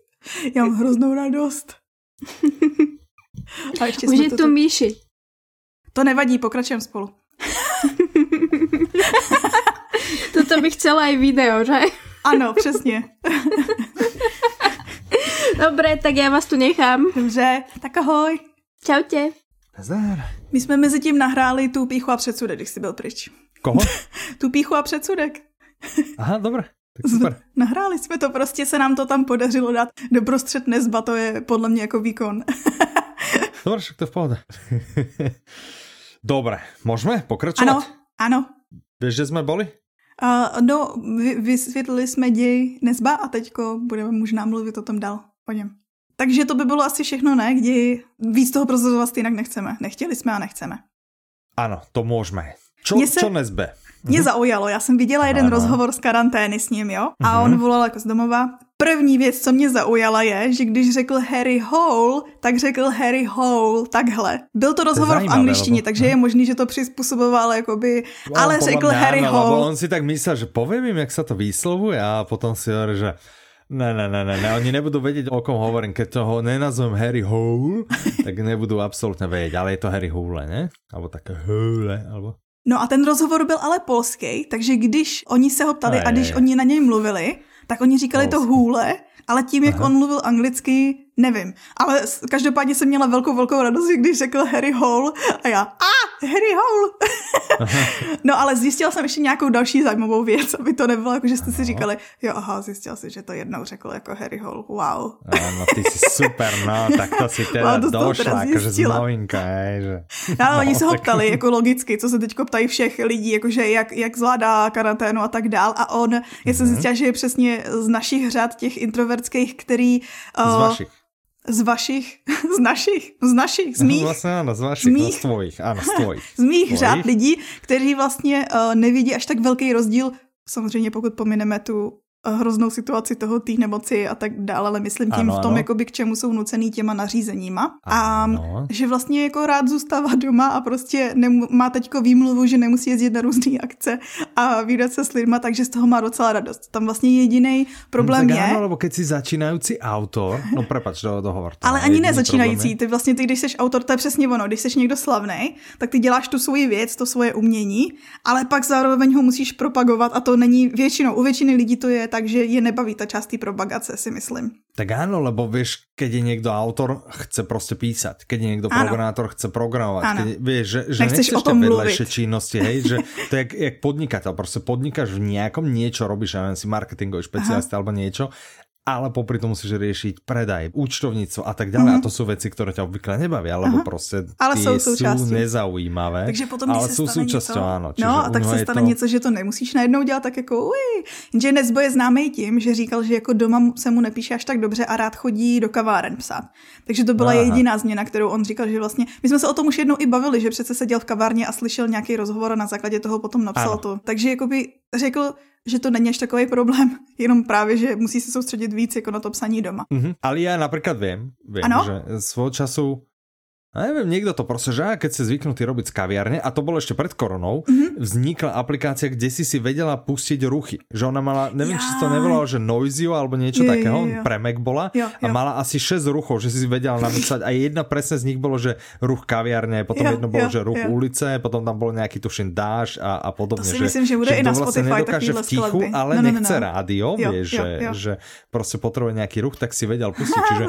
A: Já mám hroznou radost. (laughs)
C: A ještě Už je tu Míši.
A: To nevadí, pokračujeme spolu. (laughs)
C: Toto bych chcela i video, že?
A: Ano, přesně.
C: Dobré, tak já vás tu nechám.
A: Dobře, tak ahoj.
C: Čau tě.
B: Nazdar.
A: My jsme mezi tím nahráli tu píchu a předsudek, když jsi byl pryč.
B: Koho? (laughs)
A: tu píchu a předsudek.
B: Aha, dobré. Tak super.
A: Nahráli jsme to, prostě se nám to tam podařilo dát doprostřed nezba, to je podle mě jako výkon. (laughs)
B: Dobre, však to je v pohode. (laughs) Dobre, môžeme pokračovat?
A: Ano, ano.
B: Víš, že jsme boli?
A: Uh, no, vy, vysvětlili jsme děj Nezba a teďko budeme možná mluvit o tom dál, o něm. Takže to by bylo asi všechno, ne? Kdy víc toho prozrazovat jinak nechceme. Nechtěli jsme a nechceme.
B: Ano, to můžeme. Čo, se, čo nezbe?
A: Mě mhm. zaujalo, já jsem viděla jeden ano. rozhovor z karantény s ním, jo? A uh-huh. on volal jako z domova, První věc, co mě zaujala, je, že když řekl Harry Hole, tak řekl Harry Hole takhle. Byl to rozhovor to v angličtině, takže je možný, že to přizpůsoboval jakoby, no, ale řekl Harry áno, Hole.
B: on si tak myslel, že povím jim, jak se to vyslovuje a potom si hovorí, že ne, ne, ne, ne, ne, oni nebudú vedieť, o kom hovorím. Keď toho nenazvem Harry Hole, tak nebudú absolútne vedieť, ale je to Harry Hole, ne? Alebo také Hole, alebo...
A: No a ten rozhovor byl ale polský, takže když oni se ho ptali a když oni na něj mluvili, tak oni říkali Polsky. to hůle, ale tím, jak Aha. on mluvil anglicky, Nevím, ale každopádně jsem měla velkou, velkou radost, když řekl Harry Hole a já, a Harry Hole. (laughs) no ale zjistila jsem ještě nějakou další zajímavou věc, aby to nebylo jako, že jste si říkali, jo aha, zjistila si, že to jednou řekl jako Harry Hole, wow.
B: no ty jsi super, no, tak to si teda (laughs) wow, to došla, jakože z novinka, je, že...
A: No, ale no, oni se ho ptali, jako logicky, co se teďko ptají všech lidí, jakože jak, jak zvládá karanténu a tak dál a on, já jsem mhm. zjistila, že je přesně z našich řad těch introvertských, který...
B: Uh, z vašich
A: z vašich, (laughs) z našich, z našich, z (laughs) mých.
B: Vlastně ano, z vašich, z mých, no, z tvojich, ano, z (laughs) tvojich.
A: z mých řád lidí, kteří vlastně uh, nevidí až tak velký rozdíl, samozřejmě pokud pomineme tu hroznou situaci toho té nemoci a tak dále, ale myslím tím ano, v tom, ano. jakoby k čemu jsou nucený těma nařízeníma. Ano. A že vlastně jako rád zůstává doma a prostě nemů- má teďko výmluvu, že nemusí jezdit na různé akce a výdat se s lidma, takže z toho má docela radost. Tam vlastně jediný problém no, tak je...
B: Ano, lebo keď si začínající autor, (laughs) no prepač, do, dohovor.
A: Ale ani ne začínající, ty vlastně ty, když jsi autor, to je přesně ono, když jsi někdo slavný, tak ty děláš tu svoji věc, to svoje umění, ale pak zároveň ho musíš propagovat a to není většinou, u většiny lidí to je takže je nebaví ta část té propagace, si myslím.
B: Tak áno, lebo vieš, keď je niekto autor, chce prostě písať, keď je niekto ano. programátor, chce programovať, keď, vieš, že, že nechceš, nechceš o tom vedľajšie činnosti, hej, že to je jak, jak podnikateľ, prostě podnikáš v nejakom niečo, robíš, ja neviem, si marketingový špecialista alebo niečo ale popri tom musíš riešiť predaj, účtovnicu a tak ďalej. Mm-hmm. A to sú veci, ktoré ťa obvykle nebavia, lebo Aha. prostě ale jsou, sú nezaujímavé.
A: Takže potom,
B: ale
A: se
B: sú súčasťou, áno.
A: No, a tak se stane to... něco, že to nemusíš najednou dělat tak jako uj. Jenže Nesbo je známý tím, že říkal, že jako doma se mu nepíše až tak dobře a rád chodí do kaváren psát. Takže to byla Aha. jediná změna, kterou on říkal, že vlastně, my jsme se o tom už jednou i bavili, že přece seděl v kavárně a slyšel nějaký rozhovor a na základě toho potom napsal ano. to. Takže jakoby řekl, že to není až takový problém, (laughs) jenom právě, že musí se soustředit víc jako na to psaní doma.
B: Mm-hmm. Ale já například vím, vím ano? že svého času a neviem, niekto to proste, že keď si zvyknutý robiť z kaviarne, a to bolo ešte pred koronou, mm-hmm. vznikla aplikácia, kde si si vedela pustiť ruchy. Že ona mala, neviem, ja. či si to nevolalo, že Noisio alebo niečo je, takého, je, je. pre Mac bola, jo, jo. a mala asi 6 ruchov, že si si vedela napísať a jedna presne z nich bolo, že ruch kaviarne, potom jo, jedno bolo, jo, že ruch jo. ulice, potom tam bol nejaký tušin dáš a, a podobne.
A: To si že, myslím, že bude že i na Spotify nedokáže v tichu,
B: ale no, no, no, nechce no. rádio, jo, vieš, jo, že, jo. že proste potrebuje nejaký ruch, tak si vedel pustiť. (laughs) Čiže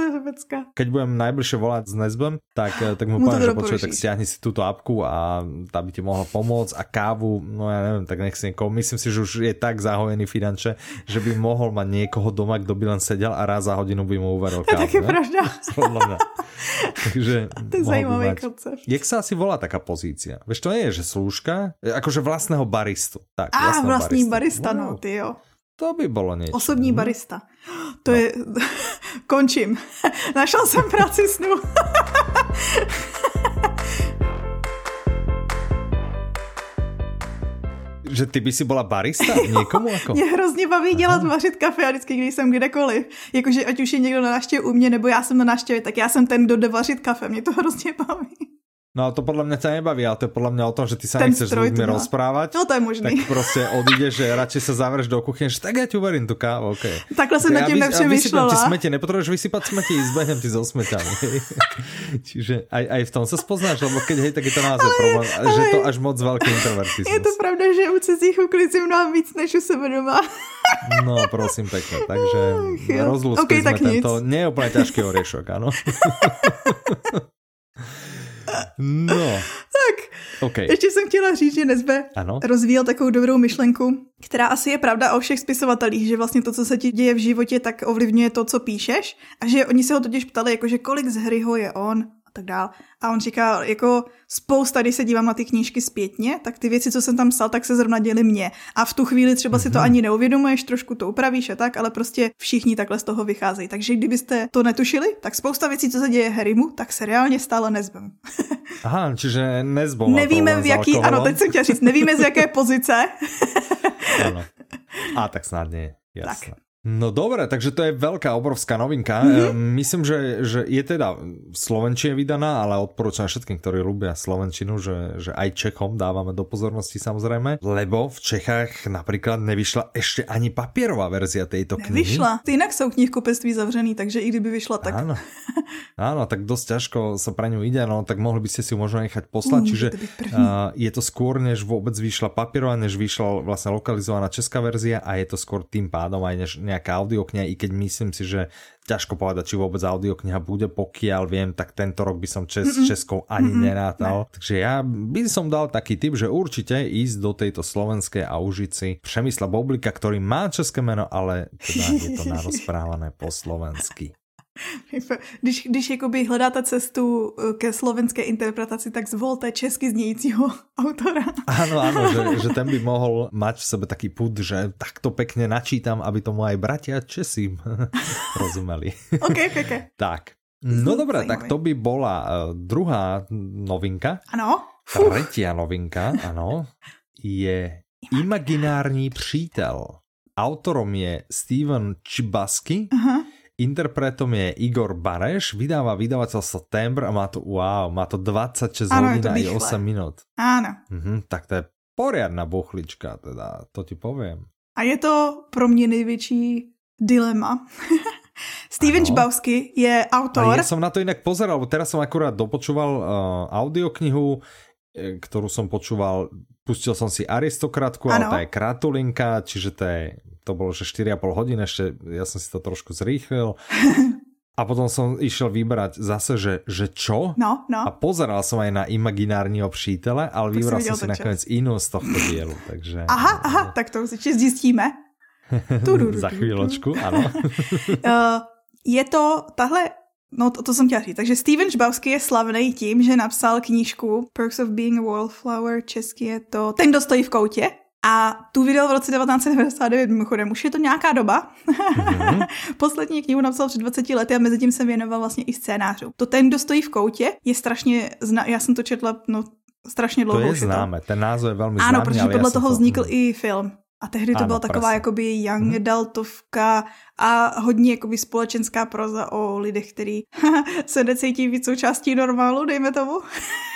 B: keď budem najbližšie volať s Nezbem, tak, tak mu poviem, že počuje, tak stiahni si túto apku a tá by ti mohla pomôcť a kávu, no ja neviem, tak nech si niekoho, myslím si, že už je tak zahojený finanče, že by mohol mať niekoho doma, kto by len sedel a raz za hodinu by mu uveril kávu. (laughs)
A: To je pravda. (laughs) (laughs)
B: Takže
A: to je zajímavý koncept.
B: Jak sa asi volá taká pozícia? Vieš, to nie je, že slúžka, akože vlastného baristu. Tak,
A: Á, vlastný barista, barista no, ty jo.
B: To by bylo něco.
A: Osobní barista. To no. je... (laughs) Končím. (laughs) Našel jsem práci snu. (laughs)
B: že ty by si byla barista někomu jako?
A: Mě hrozně baví dělat, Aha. vařit kafe a vždycky, když jsem kdekoliv. Jakože ať už je někdo na návštěvě u mě, nebo já jsem na návštěvě, tak já jsem ten, kdo jde vařit kafe. Mě to hrozně baví.
B: No to podľa mňa ťa nebaví, ale to je podľa mňa o tom, že ty sa Ten nechceš s ľuďmi rozprávať.
A: No to je možné.
B: Tak proste odídeš, že radšej sa zavreš do kuchyne, že tak ja ti uverím tu kávu, okay.
A: Takhle jsem nad tím nepřemýšlela.
B: ti smete, nepotrebuješ vysypať smeti, zbehnem ti so smeťami. (laughs) Čiže aj, aj v tom sa spoznáš, lebo keď hej, tak je to naozaj problém, ale, že to až moc veľký introvertizmus.
A: Je to pravda, že u cizích uklízím mnohem víc než u sebe doma.
B: No, prosím pekne, takže rozlúskli okay, sme tento, nie je úplne ťažký oriešok, áno. (laughs) No.
A: Tak, okay. ještě jsem chtěla říct, že Nezbe ano? rozvíjel takovou dobrou myšlenku, která asi je pravda o všech spisovatelích, že vlastně to, co se ti děje v životě, tak ovlivňuje to, co píšeš a že oni se ho totiž ptali, jakože kolik z hry ho je on a tak dál. A on říká, jako spousta, když se dívám na ty knížky zpětně, tak ty věci, co jsem tam psal, tak se zrovna děly mně. A v tu chvíli třeba mm-hmm. si to mhm. ani neuvědomuješ, trošku to upravíš a tak, ale prostě všichni takhle z toho vycházejí. Takže kdybyste to netušili, tak spousta věcí, co se děje Harrymu, tak se reálně stále nezbem. (laughs)
B: Aha, čiže nezbom.
A: Nevíme v jaký, ano, teď jsem chtěla říct, nevíme z jaké pozice.
B: ano. A tak snad nie, jasné. Tak. No dobré, takže to je veľká, obrovská novinka. Mm-hmm. Myslím, že, že je teda v Slovenčine vydaná, ale odporúčam všetkým, ktorí ľubia Slovenčinu, že, že aj Čechom dávame do pozornosti samozrejme, lebo v Čechách napríklad nevyšla ešte ani papierová verzia tejto knihy.
A: Nevyšla. Ty inak jsou knihkupectví zavřený, takže i kdyby vyšla, tak...
B: Áno, áno tak dosť ťažko sa pre ňu ide, no tak mohli by ste si ju možno nechať poslať, mm, čiže uh, je to skôr, než vôbec vyšla papierová, než vyšla vlastne lokalizovaná česká verzia a je to skôr tým pádom aj než nejaká audiokniha, i keď myslím si, že ťažko povedať, či vôbec audiokniha bude, pokiaľ viem, tak tento rok by som čes, mm -mm. Českou ani mm -mm. nerátal. Ne. Takže ja by som dal taký tip, že určite ísť do tejto slovenskej a užiť si Přemysla Boblika, ktorý má české meno, ale teda je to (laughs) narozprávané po slovensky. (laughs)
A: Když, když jakoby hledáte cestu eh, ke slovenské interpretaci, tak zvolte česky znějícího (laughs) autora.
B: Áno, áno, že, (laughs) že ten by mohol mať v sebe taký put, že takto pekne načítam, aby tomu aj bratia Česi rozumeli.
A: ok, ok, ok.
B: Tak, no dobré, tak to by bola uh, druhá novinka.
A: Ano.
B: Tretia novinka, ano, je Imaginární přítel. Autorom je Steven Čibasky. Uh -huh Interpretom je Igor Bareš, vydáva vydavateľstvo September a má to, wow, má to 26 ano, hodín a 8 minút.
A: Áno.
B: Mhm, tak to je poriadna buchlička, teda, to ti poviem.
A: A je to pro mě největší dilema. (laughs) Steven Čbavsky je autor.
B: A ja som na to inak pozeral, teraz som akurát dopočúval uh, audioknihu, e, ktorú som počúval, pustil som si Aristokratku, ale tá je kratulinka, čiže to je to bolo, že 4,5 hodín, ešte ja som si to trošku zrýchlil. (laughs) A potom som išiel vybrať zase, že, že čo?
A: No, no.
B: A pozeral som aj na imaginárního přítele, ale vybral som si nakoniec inú z tohto dielu. Takže...
A: Aha, aha, tak to si zjistíme. (laughs)
B: Za chvíľočku, ano.
A: uh, (laughs) je to tahle No to, to jsem chtěla říct. Takže Steven Žbavský je slavný tím, že napsal knížku Perks of Being a Wallflower, česky je to Ten, kdo stojí v koutě. A tu vydal v roce 1999, mimochodem, už je to nějaká doba. Mm-hmm. (laughs) Poslední knihu napsal před 20 lety a mezi tím se věnoval vlastně i scénářů. To ten, kdo stojí v koutě, je strašně, zna... já jsem to četla, no, strašně dlouho.
B: To je známe, to. ten název je velmi známý.
A: Ano, protože podle toho vznikl to... i film. A tehdy to ano, byla taková presne. jakoby young mm-hmm. adultovka a hodně jakoby společenská proza o lidech, který (laughs) se necítí víc součástí normálu, dejme tomu.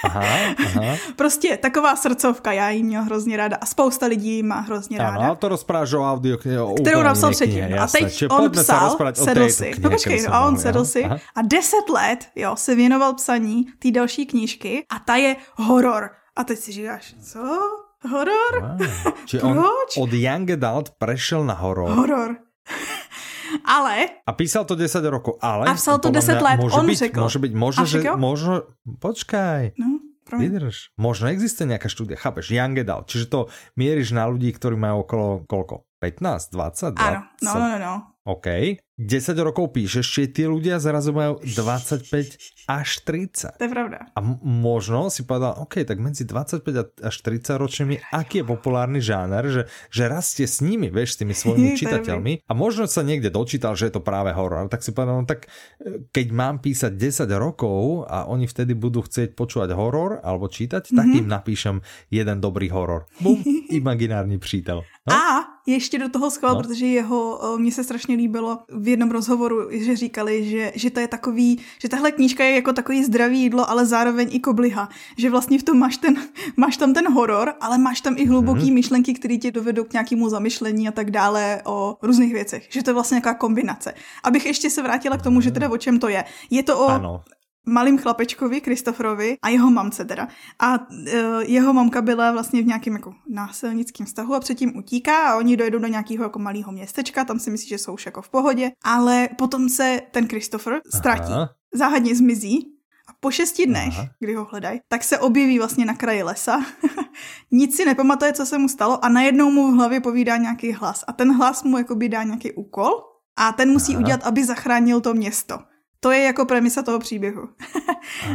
B: aha, aha. (laughs)
A: Prostě taková srdcovka, já ji měl hrozně ráda a spousta lidí má hrozně ráda.
B: Ano, to rozpráš o audio o
A: Kterou napsal předtím. A teď Čiže on psal, sedl si. No počkej, a on sedl si a deset let jo, se věnoval psaní té další knížky a ta je horor. A teď si říkáš, co? Horor?
B: Wow. (laughs) Čiže on od Young Adult prešiel na horor.
A: Horor. (laughs) ale...
B: A písal to 10 rokov, ale...
A: A psal to 10 let,
B: môže
A: on
B: byť,
A: řekl.
B: Môže byť, možno, že... Možno, počkaj.
A: No,
B: Vydrž. Možno existuje nejaká štúdia, chápeš, Young Adult. Čiže to mieríš na ľudí, ktorí majú okolo, koľko? 15, 20, 20?
A: Áno, no, no, no, no.
B: OK. 10 rokov píšeš, či tí ľudia zrazu majú 25 až 30.
A: To je pravda.
B: A možno si povedal, OK, tak medzi 25 až 30 ročnými, aký je populárny žáner, že, že rastie s nimi, vieš, s tými svojimi (laughs) čitateľmi. A možno sa niekde dočítal, že je to práve horor. Tak si povedal, no tak e, keď mám písať 10 rokov a oni vtedy budú chcieť počúvať horor alebo čítať, mm -hmm. tak mhm. im napíšem jeden dobrý horor. Bum, (laughs) imaginárny přítel.
A: No? A ještě do toho schoval, no. protože jeho, mně se strašně líbilo v jednom rozhovoru, že říkali, že, že to je takový, že tahle knížka je jako takový zdravý jídlo, ale zároveň i kobliha. Že vlastně v tom máš, ten, (laughs) máš tam ten horor, ale máš tam i hluboký mm-hmm. myšlenky, které tě dovedou k nějakému zamyšlení a tak dále o různých věcech. Že to je vlastně nějaká kombinace. Abych ještě se vrátila k tomu, že teda o čem to je. Je to o ano malým chlapečkovi, Kristoferovi a jeho mamce teda. A uh, jeho mamka byla vlastně v nějakém jako násilnickém vztahu a předtím utíká a oni dojedou do nějakého jako malého městečka, tam si myslí, že jsou už jako v pohodě, ale potom se ten Christopher ztratí, Aha. záhadně zmizí a po šesti dnech, Aha. kdy ho hledají, tak se objeví vlastně na kraji lesa. (laughs) Nic si nepamatuje, co se mu stalo a najednou mu v hlavě povídá nějaký hlas. A ten hlas mu jakoby dá nějaký úkol a ten musí Aha. udělat, aby zachránil to město. To je jako premisa toho příběhu.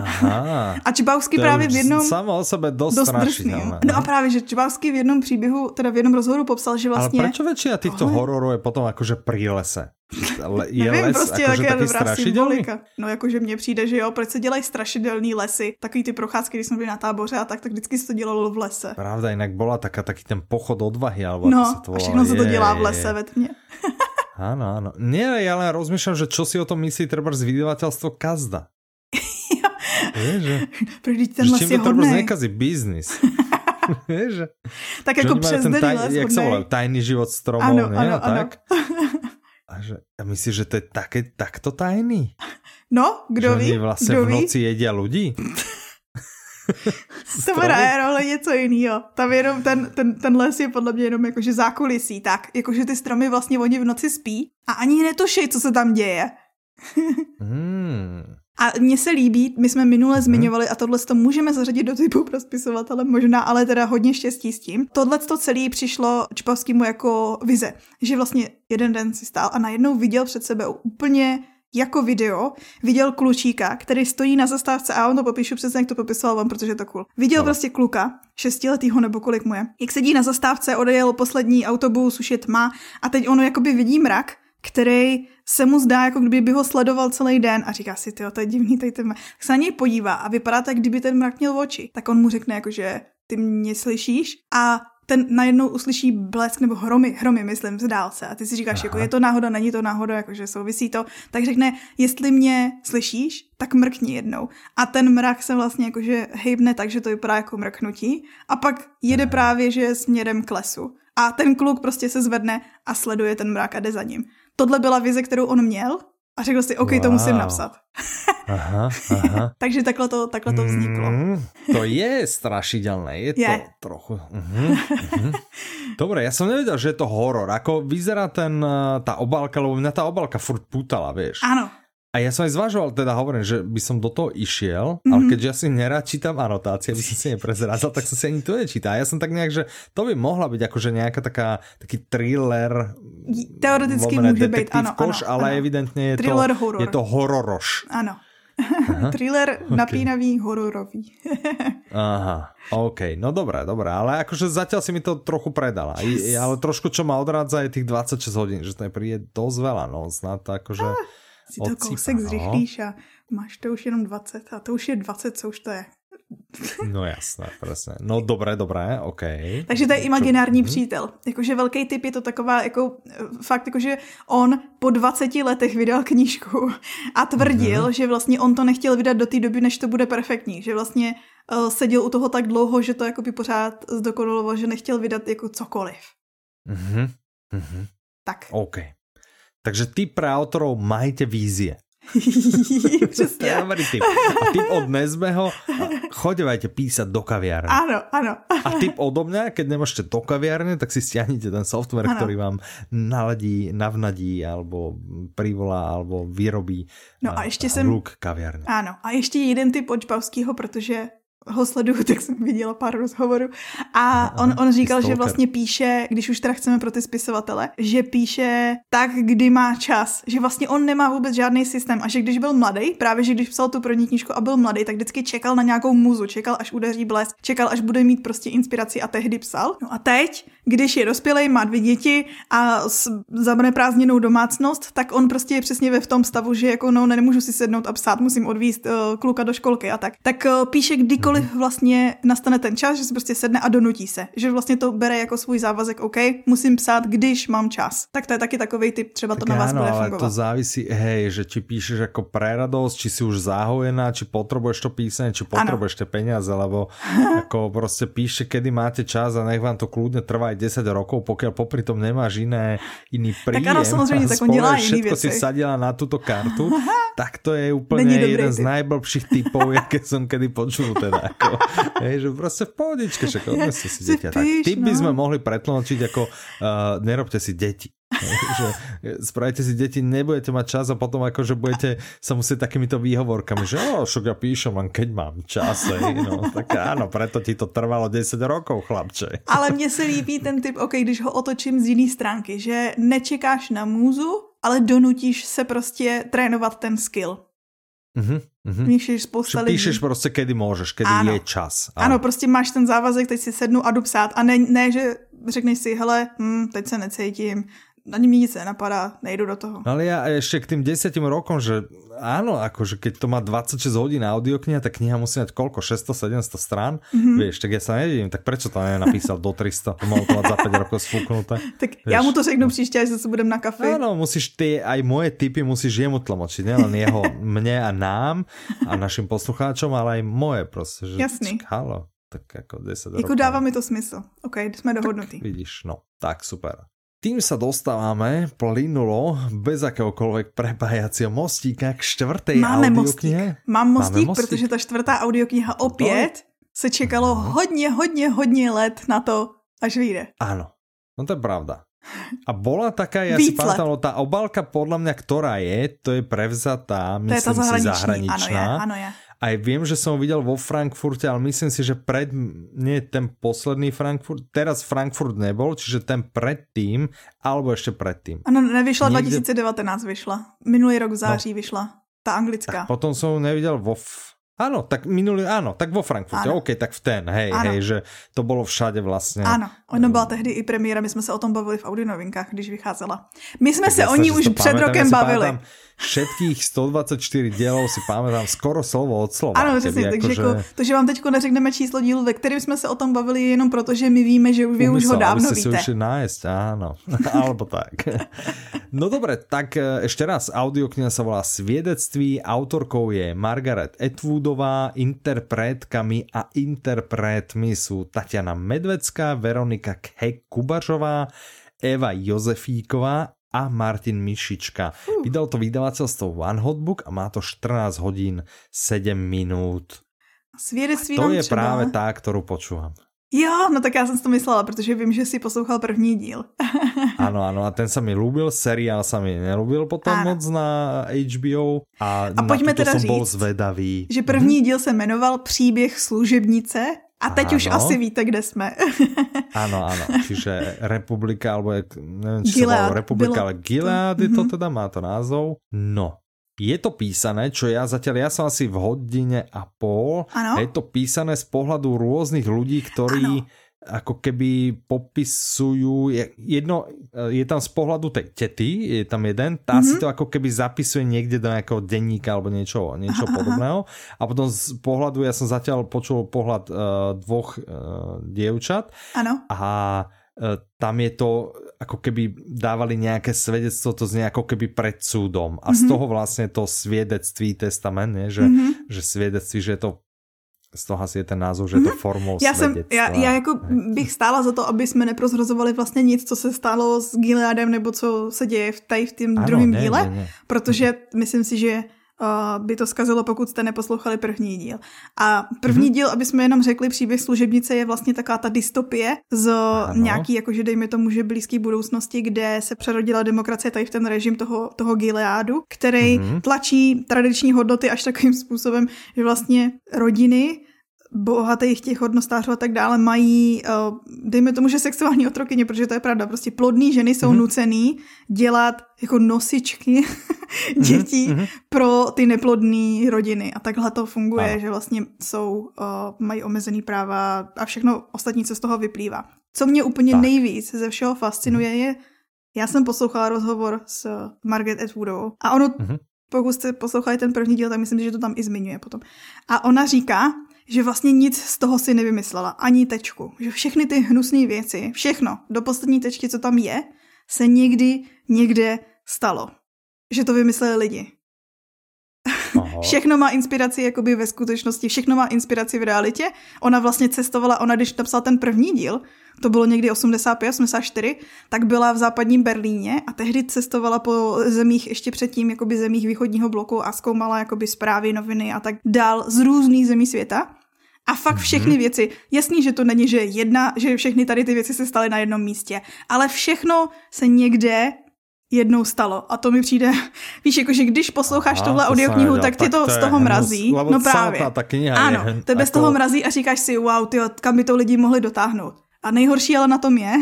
B: Aha. (laughs)
A: A Čibavský právě v jednom...
B: Samo o sebe dost, dost drsný.
A: No a právě, že Čibavský v jednom příběhu, teda v jednom rozhovoru popsal, že vlastně...
B: Ale proč většina těchto tohle... hororů je potom jakože pri lese? (laughs) Je Nevím, les prostě jakože taky strašidelný?
A: No jakože mně přijde, že jo, proč se dělají strašidelný lesy, takový ty procházky, když jsme byli na táboře a tak, tak vždycky se to dělalo v lese.
B: Pravda, jinak byla taká, taký ten pochod odvahy, alebo
A: no, se to a všechno se to dělá v lese ve tmě. (laughs)
B: Áno, áno. Nie, ja len rozmýšľam, že čo si o tom myslí treba z vydavateľstvo Kazda. (laughs) Vieš, že,
A: Proč ten
B: že čím to treba nekazí biznis. (laughs) Vieš, že,
A: Tak
B: že
A: jako
B: majú
A: přes
B: ten taj, jak sa volá, tajný život stromov,
A: Ano,
B: ne?
A: ano,
B: a
A: ano.
B: tak. (laughs) A že, a myslíš, že to je také, takto tajný?
A: No, kdo
B: že
A: ví?
B: oni vlastne
A: Kdo
B: v
A: ví?
B: noci jedia ľudí? (laughs)
A: To hraje roli něco jiného. Tam jenom ten, ten, ten les je podle mě jenom jakože zákulisí, tak. Jakože ty stromy vlastně oni v noci spí a ani netuší, co se tam děje. (laughs)
B: Hmm.
A: A mně se líbí, my jsme minule zmiňovali, a tohle to můžeme zařadit do typu pro spisovatele možná, ale teda hodně štěstí s tím. Tohle to celé přišlo Čpavskému jako vize, že vlastně jeden den si stál a najednou viděl před sebou úplně jako video, viděl klučíka, který stojí na zastávce a on to popíšu přesně, jak to popisoval on, protože je to cool. Viděl
B: Ano.
A: prostě kluka, šestiletýho nebo kolik mu je, jak sedí na zastávce, odejel poslední autobus, už je tma a teď ono jakoby vidí mrak, který se mu zdá, jako kdyby by ho sledoval celý den a říká si, tyjo, to je divný, tady ten mrak. Tak se na něj podívá a vypadá tak, kdyby ten mrak měl oči. Tak on mu řekne, jako, že ty mě slyšíš a ten najednou uslyší blesk nebo hromy, hromy, myslím, z dálce. A ty si říkáš,
B: Aha.
A: jako je to náhoda, není to náhoda, jakože souvisí to. Tak řekne, jestli mě slyšíš, tak mrkni jednou. A ten mrak se vlastně jakože hejbne tak, že to vypadá jako mrknutí. A pak jede právě, že směrem k lesu. A ten kluk prostě se zvedne a sleduje ten mrak a jde za ním. Tohle byla vize, kterou on měl a řekl si, OK, to musím
B: Wow.
A: napsat.
B: Aha, aha. (laughs)
A: Takže takhle to, takhle to vzniklo.
B: Mm, to je strašidelné, je,
A: Je.
B: to trochu. Uh-huh, uh-huh. Dobre, ja som nevedel, že je to horor. Ako vyzerá ten, eh, tá obálka, lebo mňa tá obálka furt pútala, vieš.
A: Ano,
B: A ja som aj zvažoval, teda hovorím, že by som do toho išiel, mm-hmm. ale keďže ja si nerád čítam anotácie, aby som si neprezrázal, tak som si ani to nečítal. A ja som tak nejak, že to by mohla byť akože nejaká taká, taký thriller,
A: teoreticky
B: lomene
A: může být,
B: detektív
A: ano,
B: koš,
A: ano,
B: ale
A: ano.
B: evidentne je
A: Thriller
B: to,
A: horor.
B: je to hororoš.
A: ano. (laughs) Thriller napínavý, hororový. (laughs)
B: Aha, OK, no dobré, dobré, ale akože zatiaľ si mi to trochu predala, I, ale trošku čo ma odrádza je tých 26 hodín, že to je príde dosť veľa, no snad akože
A: si to
B: odsýpa,
A: kousek
B: no.
A: zrychlíš a máš to už jenom 20 a to už je 20, co už to je. (laughs)
B: No jasné, presne. No dobré, dobré, OK.
A: Takže to je imaginární
B: Mhm.
A: přítel. Jakože velký typ je to taková, jako eh, fakt, jakože on po 20 letech vydal knížku a tvrdil,
B: Mhm.
A: že vlastně on to nechtěl vydat do té doby, než to bude perfektní. Že vlastně uh, seděl u toho tak dlouho, že to jakoby pořád zdokonaloval, že nechtěl vydat jako cokoliv.
B: Mhm, mhm.
A: Tak.
B: OK. Takže ty pre autorov majte vízie. (laughs) To je
A: Přesně.
B: dobrý tip. A tip od Nezbeho, chodevajte písať do kaviárne.
A: Ano, ano.
B: A tip odo mňa, keď nemôžete do kaviárne, tak si stiahnite ten software,
A: Ano.
B: ktorý vám naladí, navnadí, alebo privolá, alebo vyrobí
A: No a ještě jsem-
B: hluk kaviárne.
A: Ano, a ještě jeden typ od Čpavského, protože ho sleduju, (laughs) tak jsem viděla pár rozhovorů. A on, on říkal, že vlastně píše, když už teda chceme pro ty spisovatele, že píše tak, kdy má čas. Že vlastně on nemá vůbec žádný systém. A že když byl mladý, právě že když psal tu první knížku a byl mladý, tak vždycky čekal na nějakou muzu, čekal, až udeří blesk, čekal, až bude mít prostě inspiraci a tehdy psal. No a teď, když je dospělý, má dvě děti a s zabere prázdněnou domácnost, tak on prostě je přesně ve v tom stavu, že jako no, nemůžu si sednout a psát, musím odvíst uh, kluka do školky a tak. Tak uh, píše kdykoliv vlastně nastane ten čas, že si prostě sedne a donutí se. Že vlastně to bere jako svůj závazek, OK, musím psát, když mám čas. Tak to je taky takový typ, třeba to
B: Tak
A: na vás
B: áno,
A: bude
B: ale
A: fungovat.
B: to závisí, hej, že či píšeš ako pre radosť, či si už zahojená, či potrebuješ to písanie, či potrebuješ tie peniaze, lebo (laughs) ako proste píšte, kedy máte čas a nech vám to kľudne trvá 10 rokov, pokiaľ popri tom nemáš iné, iný príjem.
A: áno, samozrejme, tak on dělá iný
B: všetko si
A: veci.
B: vsadila na túto kartu, tak to je úplne
A: Není
B: jeden z najblbších typov, (laughs) jaké som kedy počul teda. Ako, hej, že proste v pohodičke, však odneste si
A: Si
B: dieťa. Tak
A: píš,
B: typ by
A: no.
B: sme mohli pretlmočiť ako uh, nerobte si deti. Že spravite si deti, nebudete mať čas a potom akože budete sa musieť takýmito výhovorkami, že o, však ja píšem len keď mám čas, hej, no, tak áno, preto ti to trvalo 10 rokov, chlapče.
A: Ale mně se líbí ten typ, OK, když ho otočím z jiné stránky, že nečekáš na můzu, ale donutíš se prostě trénovat ten skill. Že
B: Že
A: spousta lidí...
B: píšeš proste, kedy môžeš, kedy
A: Áno.
B: je čas.
A: Ano, prostě máš ten závazek, teď si sednu a jdu psát a ne, ne že řekneš si, hele, hm, teď se necítím, ani mi nic nenapadá, nejdu do toho.
B: No ale ja ešte k tým 10 rokom, že áno, akože keď to má 26 hodín audiokniha, tak kniha musí mať koľko? 600-700 strán? Mm-hmm. Vieš, tak ja sa nevidím, tak prečo to nenapísal do 300? To mohol to mať za 5 rokov sfúknuté.
A: tak vieš. ja mu to řeknu příště, až zase budem na kafe.
B: Áno, musíš ty, aj moje typy musíš jemu tlmočiť, nielen jeho, (laughs) mne a nám a našim poslucháčom, ale aj moje proste. Že,
A: Jasný.
B: Halo, tak ako 10
A: Jako
B: rokov.
A: dává mi to smysl. OK, jsme dohodnutí.
B: Vidíš, no, tak super. Tým sa dostávame plynulo, bez akéhokoľvek prepájacího mostíka k štvrtej
A: Máme
B: audioknihe.
A: mostík. Mám mostík,
B: Máme mostík?
A: protože ta čtvrtá audiokniha opět se čekalo hodně, hodně, hodně let na to, až vyjde.
B: Áno, no to je pravda. A bola taká, ja
A: Víc
B: si pamätám, tá obálka podľa mňa, ktorá je, to je prevzatá,
A: To je ta
B: myslím si,
A: zahraniční.
B: zahraničná.
A: Ano je, ano je.
B: Aj viem, že som ho videl vo Frankfurte, ale myslím si, že pred, nie ten posledný Frankfurt, teraz Frankfurt nebol, čiže ten predtým, alebo ešte predtým.
A: Ano, nevyšla
B: Někde-
A: 2019, vyšla. Minulý rok v září vyšla. Ta anglická.
B: Tak potom som ho nevidel vo... Áno, tak minulý, áno, tak vo Frankfurte,
A: Áno.
B: OK, tak v ten, hej,
A: Áno.
B: hej, že to bolo všade vlastne.
A: Ano, ono byla tehdy i premiéra, my jsme se o tom bavili v audionovinkách, když vycházela. My jsme
B: Tak
A: se
B: jasné,
A: o ní už před rokem bavili.
B: pamätám Všetkých 124 dielov si pamätám skoro slovo od slova.
A: Ano, přesně, takže jako, to, že vám teď neřekneme číslo dílu, ve kterém jsme se o tom bavili, je jenom proto, že my víme, že vy už ho dávno
B: ste si
A: víte.
B: ušli nájsť, áno. Alebo tak. No dobre, tak e, ešte raz, audiokniha sa volá Sviedectví, autorkou je Margaret Atwoodová, interpretkami a interpretmi sú Tatiana Medvecká, Veronika Khe Kubařová, Eva Jozefíková a Martin Mišička. Vydal to vydavateľstvo One Hot Book a má to 14 hodín 7 minút.
A: Svědectví
B: To je
A: třeba...
B: práve tá, ktorú počúvam.
A: Jo, no tak já jsem si to myslela, protože vím, že si poslouchal první díl. (laughs)
B: Áno, áno, a ten sa mi ľúbil, seriál sa mi nelúbil potom
A: Áno.
B: moc na HBO a,
A: A
B: na
A: pojďme teda
B: bol
A: říct,
B: zvedavý.
A: Že první díl se jmenoval Příběh služebnice a teď už
B: Áno.
A: asi víte, kde jsme. (laughs)
B: Áno, áno, čiže Republika, alebo je, neviem, či
A: Gilead,
B: volá Republika,
A: bylo-
B: ale Gilead je to
A: Mhm.
B: teda, má to názov. No, je to písané, čo ja zatiaľ, ja som asi v hodine a pol,
A: Ano.
B: a je to písané z pohľadu rôznych ľudí, ktorí ako keby popisujú, je- jedno, je tam z pohľadu tej tety, je tam jeden, tá si to ako keby zapisuje niekde do nejakého denníka alebo niečo, niečo podobného. A potom z pohľadu, ja som zatiaľ počul pohľad uh, dvoch uh, dievčat
A: Ano.
B: a e, tam je to, ako keby dávali nejaké svedectvo, to znie ako keby pred súdom. A z toho vlastne to svedectví testament, nie? Že, že svedectví, že je to z toho asi je ten názov, že je to formou
A: Já, jsem, já, já jako bych stála za to, aby jsme neprozrazovali vlastně nic, co se stalo s Gileadem, nebo co se děje v, tady v tom druhém díle,
B: ne, ne.
A: protože myslím si, že uh, by to zkazilo, pokud jste neposlouchali první díl. A první
B: Mhm.
A: díl, aby jsme jenom řekli, příběh služebnice je vlastně taková ta dystopie z
B: Ano.
A: nějaký, jakože dejme tomu, že blízké budoucnosti, kde se přerodila demokracie tady v ten režim toho, toho Gileádu, který
B: Mhm.
A: tlačí tradiční hodnoty až takovým způsobem, že vlastně rodiny bohatých těch hodnostářů a tak dále mají, eh, dejme tomu, že sexuální otrokyně, protože to je pravda, prostě plodný ženy jsou
B: Mhm.
A: nucený dělat jako nosičky (laughs) dětí
B: mhm.
A: pro ty neplodné rodiny a takhle to funguje,
B: Ano.
A: že vlastně jsou, eh, mají omezený práva a všechno ostatní, co z toho vyplývá. Co mě úplně
B: Tak.
A: nejvíc ze všeho fascinuje je, já jsem poslouchala rozhovor s Margaret Atwoodovou a ono
B: Mhm.
A: pokud jste poslouchali ten první díl, tak myslím, že to tam i zmiňuje potom. A ona říká, že vlastně nic z toho si nevymyslela, ani tečku. Že všechny ty hnusné věci, všechno, do poslední tečky, co tam je, se někdy někde stalo. Že to vymysleli lidi.
B: Aha. (laughs)
A: Všechno má inspiraci jakoby ve skutečnosti, všechno má inspiraci v realitě. Ona vlastně cestovala, ona když napsala ten první díl, to bylo někdy 85, 84, tak byla v západním Berlíně a tehdy cestovala po zemích ještě předtím, jakoby zemích východního bloku a zkoumala jakoby zprávy, noviny a tak dál z různých zemí světa. A fakt všechny
B: Mhm.
A: věci, jasný, že to není, že jedna, že všechny tady ty věci se staly na jednom místě, ale všechno se někde jednou stalo. A to mi přijde, (laughs) víš, jakože když posloucháš
B: Aha,
A: tuhle
B: to
A: audioknihu, tak tě
B: Tak
A: to
B: to
A: z
B: je
A: toho mrazí. No právě.
B: ta- ta kniha je
A: ano,
B: hen-
A: tebe z
B: jako-
A: toho mrazí a říkáš si, wow, tyjo, kam by to lidi mohli dotáhnout. A nejhorší ale na tom je,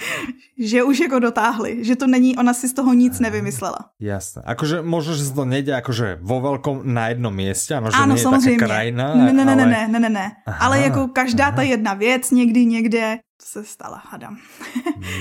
A: (laughs) že už jako dotáhli, že to není, ona si z toho nic nevymyslela.
B: Jasné. Akože možno, že sa to nejde akože vo veľkom na jednom mieste, ano, že
A: ano, samozřejmě.
B: taká krajina,
A: ne, ne, ne,
B: ale...
A: ne, ne, ne, ne.
B: Aha,
A: Ale jako každá ta jedna věc někdy někde se stala, hadám.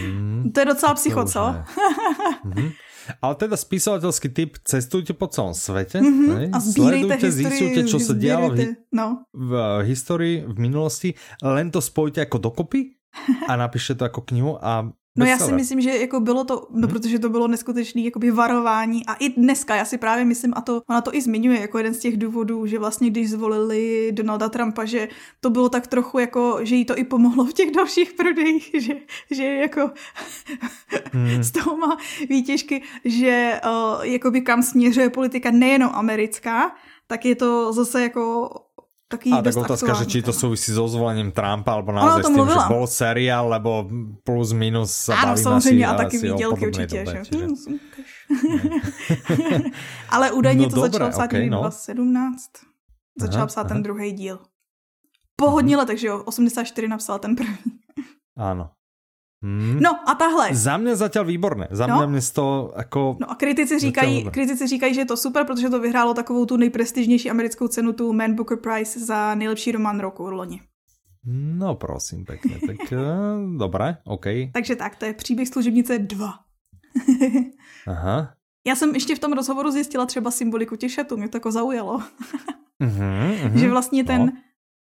A: Mm, (laughs) to je docela psycho, co?
B: mm-hmm. (laughs) Ale teda spisovateľský typ, cestujte po celom svete, mm-hmm.
A: a Sledujte,
B: zistujte, čo sa dialo v,
A: no.
B: v uh, histórii, v minulosti, len to spojte ako dokopy (laughs) a napíšte to ako knihu a
A: No já si myslím, že jako bylo to, no hmm. protože to bylo neskutečný jakoby varování a i dneska já si právě myslím, a to ona to i zmiňuje jako jeden z těch důvodů, že vlastně když zvolili Donalda Trumpa, že to bylo tak trochu jako, že jí to i pomohlo v těch dalších prodejích, (laughs) že, že jako hmm. (laughs) z toho má výtěžky, že uh, jakoby kam směřuje politika nejenom americká, tak je to zase jako taký
B: A tak otázka, že či to súvisí so zvolením Trumpa, alebo naozaj s tým, že bol seriál, lebo plus minus sa Áno,
A: samozřejmě, a taky výdělky určitě. Dobe, čiže... (laughs) Ale údajně no, to dobré, začalo psát okay, no. 2017. Začal psát ten druhý díl. Po hodně letech, že jo? 84 napsal ten první.
B: Áno. Hmm.
A: No a tahle.
B: Za mě zatím výborné. Za no. mě to jako...
A: No a kritici říkají, kritici říkají, že je to super, protože to vyhrálo takovou tu nejprestižnější americkou cenu, tu Man Booker Prize za nejlepší román roku loni.
B: No prosím, pěkně. Tak uh, (laughs) dobré, OK.
A: Takže tak, to je příběh služebnice 2. (laughs)
B: Aha.
A: Já jsem ještě v tom rozhovoru zjistila třeba symboliku těch šatů, mě to jako zaujalo. uh-huh, (laughs) uh-huh. že vlastně ten, no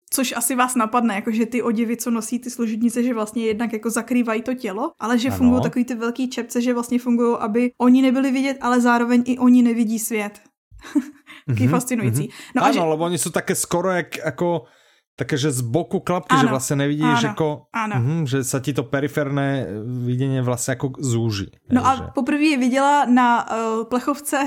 A: Což asi vás napadne, jako že ty oděvy, co nosí ty služebnice, že vlastně jednak jako zakrývají to tělo, ale že fungují takový ty velký čepce, že vlastně fungují, aby oni nebyli vidět, ale zároveň i oni nevidí svět. (laughs) Taký mm-hmm, fascinující. Mm-hmm.
B: No, ano, že... lebo oni jsou také skoro jak, jako také, že z boku klapky, ano, že vlastně nevidíš, ano, jako, ano. Mm, že se ti to periferné vidění vlastně jako zúží.
A: No
B: a
A: že... poprvé je viděla na uh, plechovce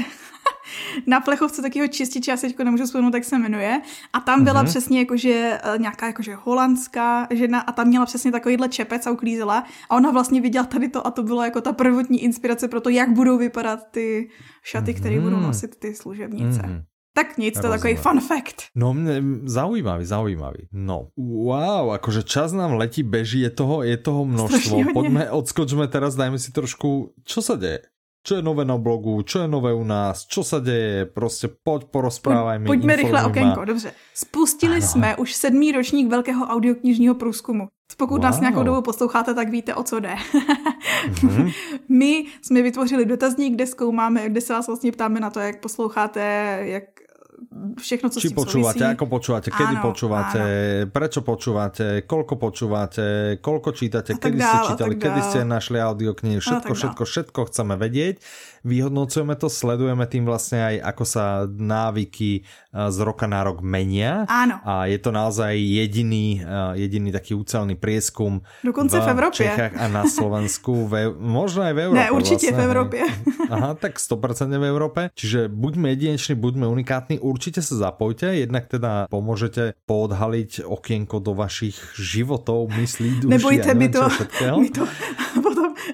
A: na plechovce takového čističe, já se teď nemůžu vzpomenout, jak se jmenuje. A tam byla mm-hmm. přesně jakože eh, nějaká jakože holandská žena a tam měla přesně takovýhle čepec a uklízela. A ona vlastně viděla tady to a to bylo jako ta prvotní inspirace pro to, jak budou vypadat ty šaty, které mm-hmm. budou nosit ty služebnice. Mm-hmm. Tak nic, to je takový fun fact.
B: No mne, zaujímavý, zaujímavý. No, wow, akože čas nám letí, beží, je toho, je toho množstvo. Poďme, odskočme teraz, dajme si trošku, čo sa deje? Čo je nové na blogu, čo je nové u nás, čo sa deje, prostě pojď porozprávaj mi.
A: Pojďme rychle okénko, dobře. Spustili ano. jsme už sedmý ročník velkého audioknižního průzkumu. Pokud wow. nás nějakou dobu posloucháte, tak víte, o co jde. mm-hmm. (laughs) My jsme vytvořili dotazník, kde zkoumáme, kde se vás vlastně ptáme na to, jak posloucháte, jak všechno, co Či s tím
B: počúvate, souvisí. ako počúvate, kedy áno, počúvate, áno. prečo počúvate, koľko počúvate, koľko čítate, kedy dál, ste čítali, kedy ste našli audioknihy, všetko, všetko, všetko chceme vedieť vyhodnocujeme to, sledujeme tým vlastne aj, ako sa návyky z roka na rok menia.
A: Áno.
B: A je to naozaj jediný, jediný taký úcelný prieskum
A: Dokonce v, v Európe.
B: Čechách a na Slovensku, v, možno aj v Európe.
A: Ne, určite
B: vlastne.
A: v Európe. (laughs)
B: Aha, tak 100% v Európe. Čiže buďme jedineční, buďme unikátni, určite sa zapojte, jednak teda pomôžete poodhaliť okienko do vašich životov, myslí, duší
A: Nebojte, my to, my to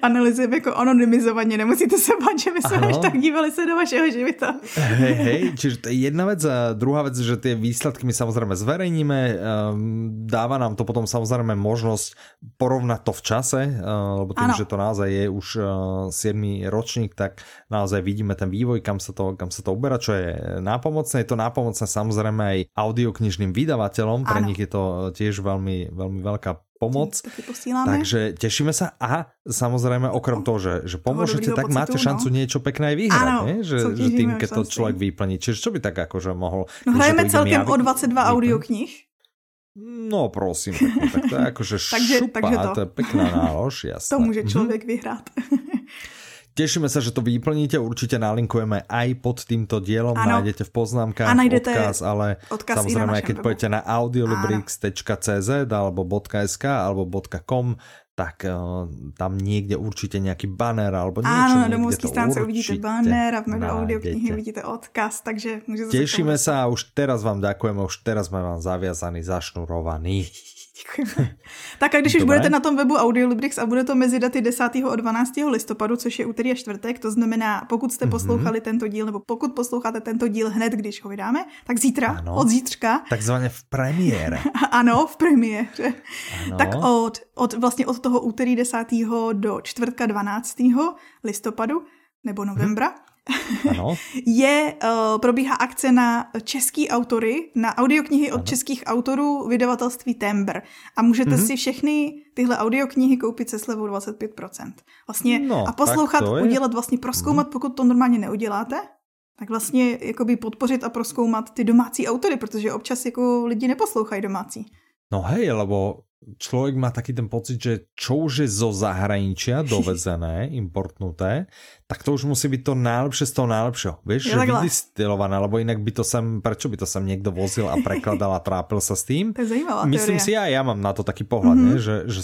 A: analyzujeme jako anonymizovaně, nemusíte se bát, že my jsme až tak dívali se do vašeho života.
B: Hej, hej, čiže to je jedna vec a druhá vec, že tie výsledky my samozrejme zverejníme, um, dáva nám to potom samozrejme možnosť porovnať to v čase, uh, lebo ano. že to naozaj je už uh, 7. ročník, tak naozaj vidíme ten vývoj, kam sa to, kam sa to uberá, čo je nápomocné. Je to nápomocné samozrejme aj audioknižným vydavateľom, pre ano. nich je to tiež veľmi, veľmi veľká pomoc. Takže tešíme sa a samozrejme okrem toho, že, že pomôžete, tak pocitu, máte šancu no. niečo pekné aj vyhrať, Áno, nie? Že, že tým, keď to človek vyplní. Čiže čo by tak akože mohol...
A: No hrajeme celkem o 22 audioknih.
B: No prosím, tak, tak to je akože (laughs) takže, šupa, takže to. to je pekná nálož, jasné.
A: To může člověk mm-hmm. vyhrát. (laughs)
B: Tešíme sa, že to vyplníte, určite nalinkujeme aj pod týmto dielom, ano. nájdete v poznámkach a odkaz, ale odkaz samozrejme, keď pôjdete na audiolibrix.cz alebo .sk alebo .com, tak uh, tam niekde určite nejaký banner alebo niečo.
A: Áno, na domovský stránce uvidíte banner a v mého audioknihy uvidíte odkaz, takže
B: môžete Tešíme sa a už teraz vám ďakujeme, už teraz sme vám zaviazaní, zašnurovaní.
A: Děkujeme. (laughs) tak a když Dobré. už budete na tom webu Audiolibrix a bude to mezi daty 10. a 12. listopadu, což je úterý a čtvrtek, to znamená, pokud jste mm-hmm. poslouchali tento díl, nebo pokud posloucháte tento díl hned, když ho vydáme, tak zítra, ano. od zítřka.
B: Takzvaně v premiére. (laughs)
A: ano, v premiéře. Ano. Tak od, od, vlastně od toho úterý 10. do čtvrtka 12. listopadu, nebo novembra, hmm
B: Ano. (laughs)
A: je, uh, probíhá akce na český autory, na audioknihy od
B: Ano.
A: českých autorů vydavatelství Tembr. A můžete
B: Mhm.
A: mm-hmm. si všechny tyhle audioknihy koupit se slevou 25%. Vlastně
B: No,
A: a poslouchat,
B: Mhm.
A: udělat, vlastně proskoumat, pokud to normálně neuděláte, tak vlastně jakoby podpořit a proskoumat ty domácí autory, protože občas jako lidi neposlouchají domácí.
B: No hej, lebo človek má taký ten pocit, že čo už je zo zahraničia dovezené, (laughs) importnuté, tak to už musí byť to najlepšie z toho najlepšieho. Vieš,
A: Je
B: že vydistilované, lebo inak by to sem, prečo by to sem niekto vozil a prekladal a trápil sa s tým?
A: To je zajímavá
B: Myslím
A: teorie.
B: si, aj ja mám na to taký pohľad, mm -hmm. že, že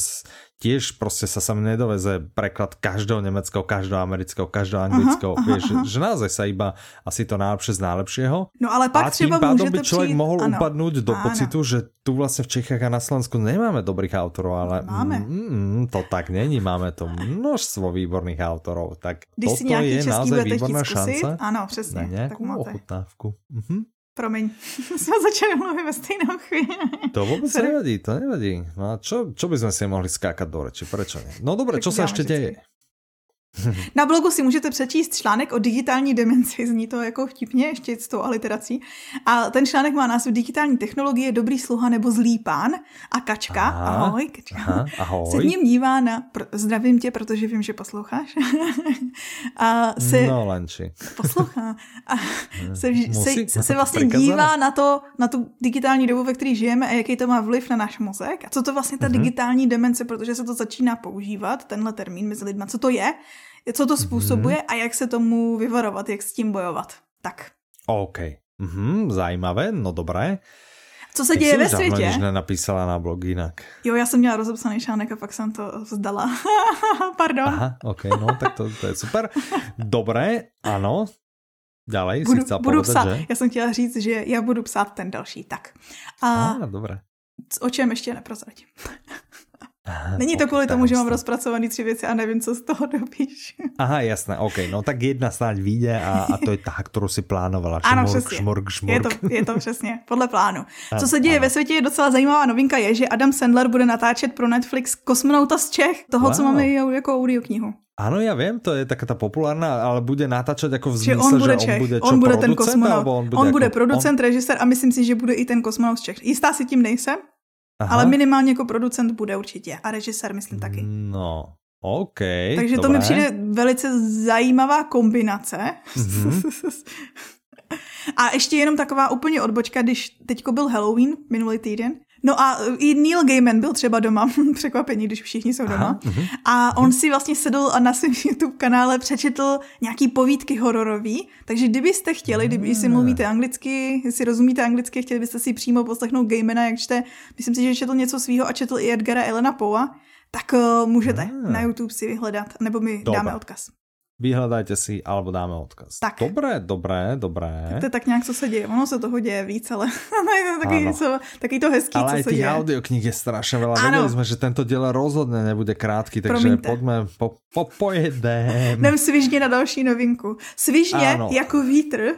B: tiež proste sa sem nedoveze preklad každého nemeckého, každého amerického, každého anglického.
A: aha,
B: Vieš,
A: aha.
B: Že, že naozaj sa iba asi to najlepšie z najlepšieho.
A: No ale pak
B: a pádom
A: můžete
B: by človek
A: přijít...
B: mohol
A: ano.
B: upadnúť do
A: Áno.
B: pocitu, že tu vlastne v Čechách a na Slovensku nemáme dobrých autorov, ale
A: Máme.
B: Mm, mm, to tak není, máme to množstvo výborných autorov. Tak
A: Když si
B: toto
A: nějaký
B: je
A: český
B: výborná
A: zkusit,
B: šanca
A: ano,
B: na
A: přesně, tak
B: nejakú
A: máte.
B: ochutnávku. Mhm.
A: Promiň, (laughs) jsme začali mluvit ve stejnou chvíli.
B: To
A: Sorry.
B: nevadí, to nevadí. No a čo, čo by sme si mohli skákať do reči? Prečo nie? No dobre,
A: Tak
B: čo sa
A: dáme
B: ešte
A: vždycky.
B: deje? (laughs)
A: Na blogu si můžete přečíst článek o digitální demenci, zní to jako vtipně, ještě s tou aliterací. A ten článek má název Digitální technologie, dobrý sluha nebo zlý pán. A Kačka,
B: Aha,
A: ahoj, Kačka,
B: Aha, ahoj.
A: se ním dívá na, pr- zdravím tě, protože vím, že posloucháš, (laughs) a se
B: No lenči.
A: poslouchá a (laughs) se,
B: Musí?
A: se, se vlastně
B: Prikazané.
A: dívá na to, na tu digitální dobu, ve které žijeme a jaký to má vliv na náš mozek a co to vlastně ta
B: Mhm.
A: digitální demence, protože se to začíná používat, tenhle termín mezi lidma, co to je, co to způsobuje
B: Mhm.
A: a jak se tomu vyvarovat, jak s tím bojovat. Tak.
B: OK. Mhm, zajímavé, no dobré.
A: Co se děje
B: si
A: ve světě?
B: nič nenapísala na blog inak.
A: Jo, já jsem měla rozepsaný článek a pak jsem to vzdala. (laughs) Pardon.
B: Aha, OK, no tak to, to je super. Dobré, ano. Ďalej si
A: Budu,
B: chcel
A: budu
B: povedať,
A: psát.
B: že?
A: Já jsem chtěla říct, že já budu psát ten další. Tak. A
B: Á, dobré.
A: o čem ještě neprozradím. (laughs)
B: Aha,
A: Není to kvůli tomu, že mám rozpracovaný tři věci a nevím, co z toho dopíš.
B: Aha, jasné, OK. No tak jedna snáď vyjde a, a to je tá, ktorú si plánovala.
A: Ano,
B: Šmurk,
A: přesně.
B: šmurk,
A: Je
B: šmurk.
A: to, je to přesně podle plánu. Co
B: Ano,
A: se děje
B: ano.
A: ve světě je docela zajímavá novinka je, že Adam Sandler bude natáčet pro Netflix Kosmonauta z Čech, toho, co
B: Wow.
A: máme i jako audioknihu.
B: Áno, ja viem, to je taká tá populárna, ale bude natáčať ako v
A: Že on bude
B: že on
A: Čech,
B: bude čo,
A: on bude ten kosmonaut.
B: on bude,
A: on bude
B: ako,
A: producent, režisér a myslím si, že bude i ten kosmonaut z Čech. Jistá si tím nejsem,
B: Aha.
A: ale minimálně jako producent bude určitě a režisér myslím taky.
B: No, OK,
A: Takže to
B: dobré.
A: mi přijde velice zajímavá kombinace.
B: Mhm. (laughs)
A: A ještě jenom taková úplně odbočka, když teďko byl Halloween minulý týden. No a i Neil Gaiman byl třeba doma, (laughs) překvapení, když všichni jsou doma.
B: Aha, mhm.
A: A on si vlastně sedl a na svém (laughs) YouTube kanále přečetl nějaký povídky hororový, takže kdybyste chtěli, kdyby si
B: Ah.
A: mluvíte anglicky, jestli rozumíte anglicky, chtěli byste si přímo poslechnout Gaimana, jak čte, myslím si, že četl něco svýho a četl i Edgara Elena Poa, tak uh, můžete
B: Ah.
A: na YouTube si vyhledat, nebo mi
B: Dobre.
A: dáme odkaz.
B: Vyhľadajte si, alebo dáme odkaz.
A: Tak.
B: Dobré, dobré, dobré.
A: To je tak nějak, co se děje. Ono se toho děje víc, ale (laughs) je to taky,
B: Áno.
A: co, taky to hezký,
B: Ale
A: co se
B: tých
A: děje.
B: je strašne veľa.
A: Áno.
B: Vedeli sme, že tento diel rozhodne nebude krátky, takže
A: Promiňte.
B: poďme po, po, pojedem.
A: Jdem svižně na další novinku. Svižně
B: Áno.
A: jako vítr.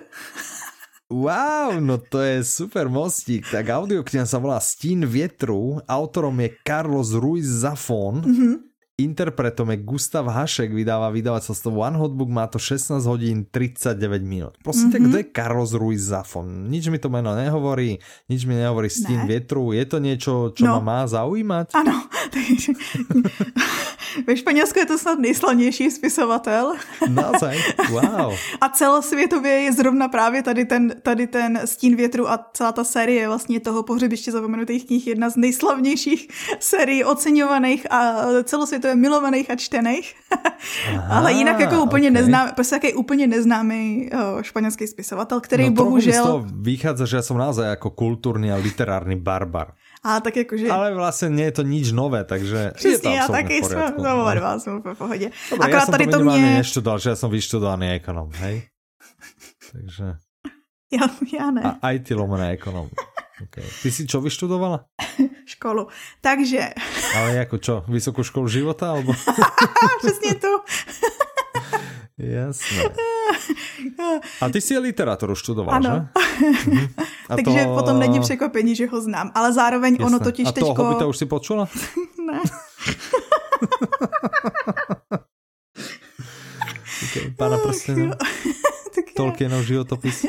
B: Wow, no to je super mostík. Tak audiokniha sa volá Stín vietru, autorom je Carlos Ruiz Zafón,
A: Mhm.
B: Interpretom je Gustav Hašek, vydáva vydavateľstvo One Hotbook, má to 16 hodín 39 minút. Prosím,
A: Mhm.
B: mm-hmm. kto je Carlos Ruiz Zafón? Nič mi to meno nehovorí, nič mi nehovorí Stín
A: Ne.
B: vietru. Je to niečo, čo
A: No.
B: ma má zaujímať?
A: Ano, (laughs) ve Španělsku je to snad nejslavnější spisovatel (laughs)
B: Naozaj? Wow.
A: a celosvětově je zrovna právě tady ten, tady ten Stín větru a celá ta série vlastně toho pohřebiště zapomenutých knih jedna z nejslavnějších (laughs) sérií oceňovaných a celosvětově milovaných a čtených. (laughs)
B: Aha,
A: Ale jinak jako úplně
B: ok.
A: neznámý, prostě jaký úplně neznámý uh, španělský spisovatel, který
B: no, mi z
A: bohužel...
B: toho vychádza, že ja som naozaj ako kultúrny a literárny barbar.
A: A tak jakože...
B: Ale vlastne nie je to nič nové, takže je to
A: Přesně, já taky jsem, no, oba dva jsme v pohodě.
B: Dobre,
A: Akorát
B: som
A: tady
B: to
A: to mě...
B: neštudoval, že ja som vyštudovaný ekonom, hej? Takže... (laughs)
A: Já, já ne.
B: A IT lomené ekonom. Okay. Ty si čo vyštudovala? (laughs)
A: školu. Takže, (laughs)
B: Ale ako čo? Vysokú školu života? Alebo... (laughs)
A: přesně tu.
B: Jasné. A ty si je literaturu študoval,
A: Ano.
B: že? Mhm. A
A: Takže potom není překvapení, že ho znám. Ale zároveň ono
B: Jasné.
A: totiž
B: A toho
A: teďko...
B: Už si počula?
A: Ne.
B: Okay. Pána prstenov. Tolkienov životopis?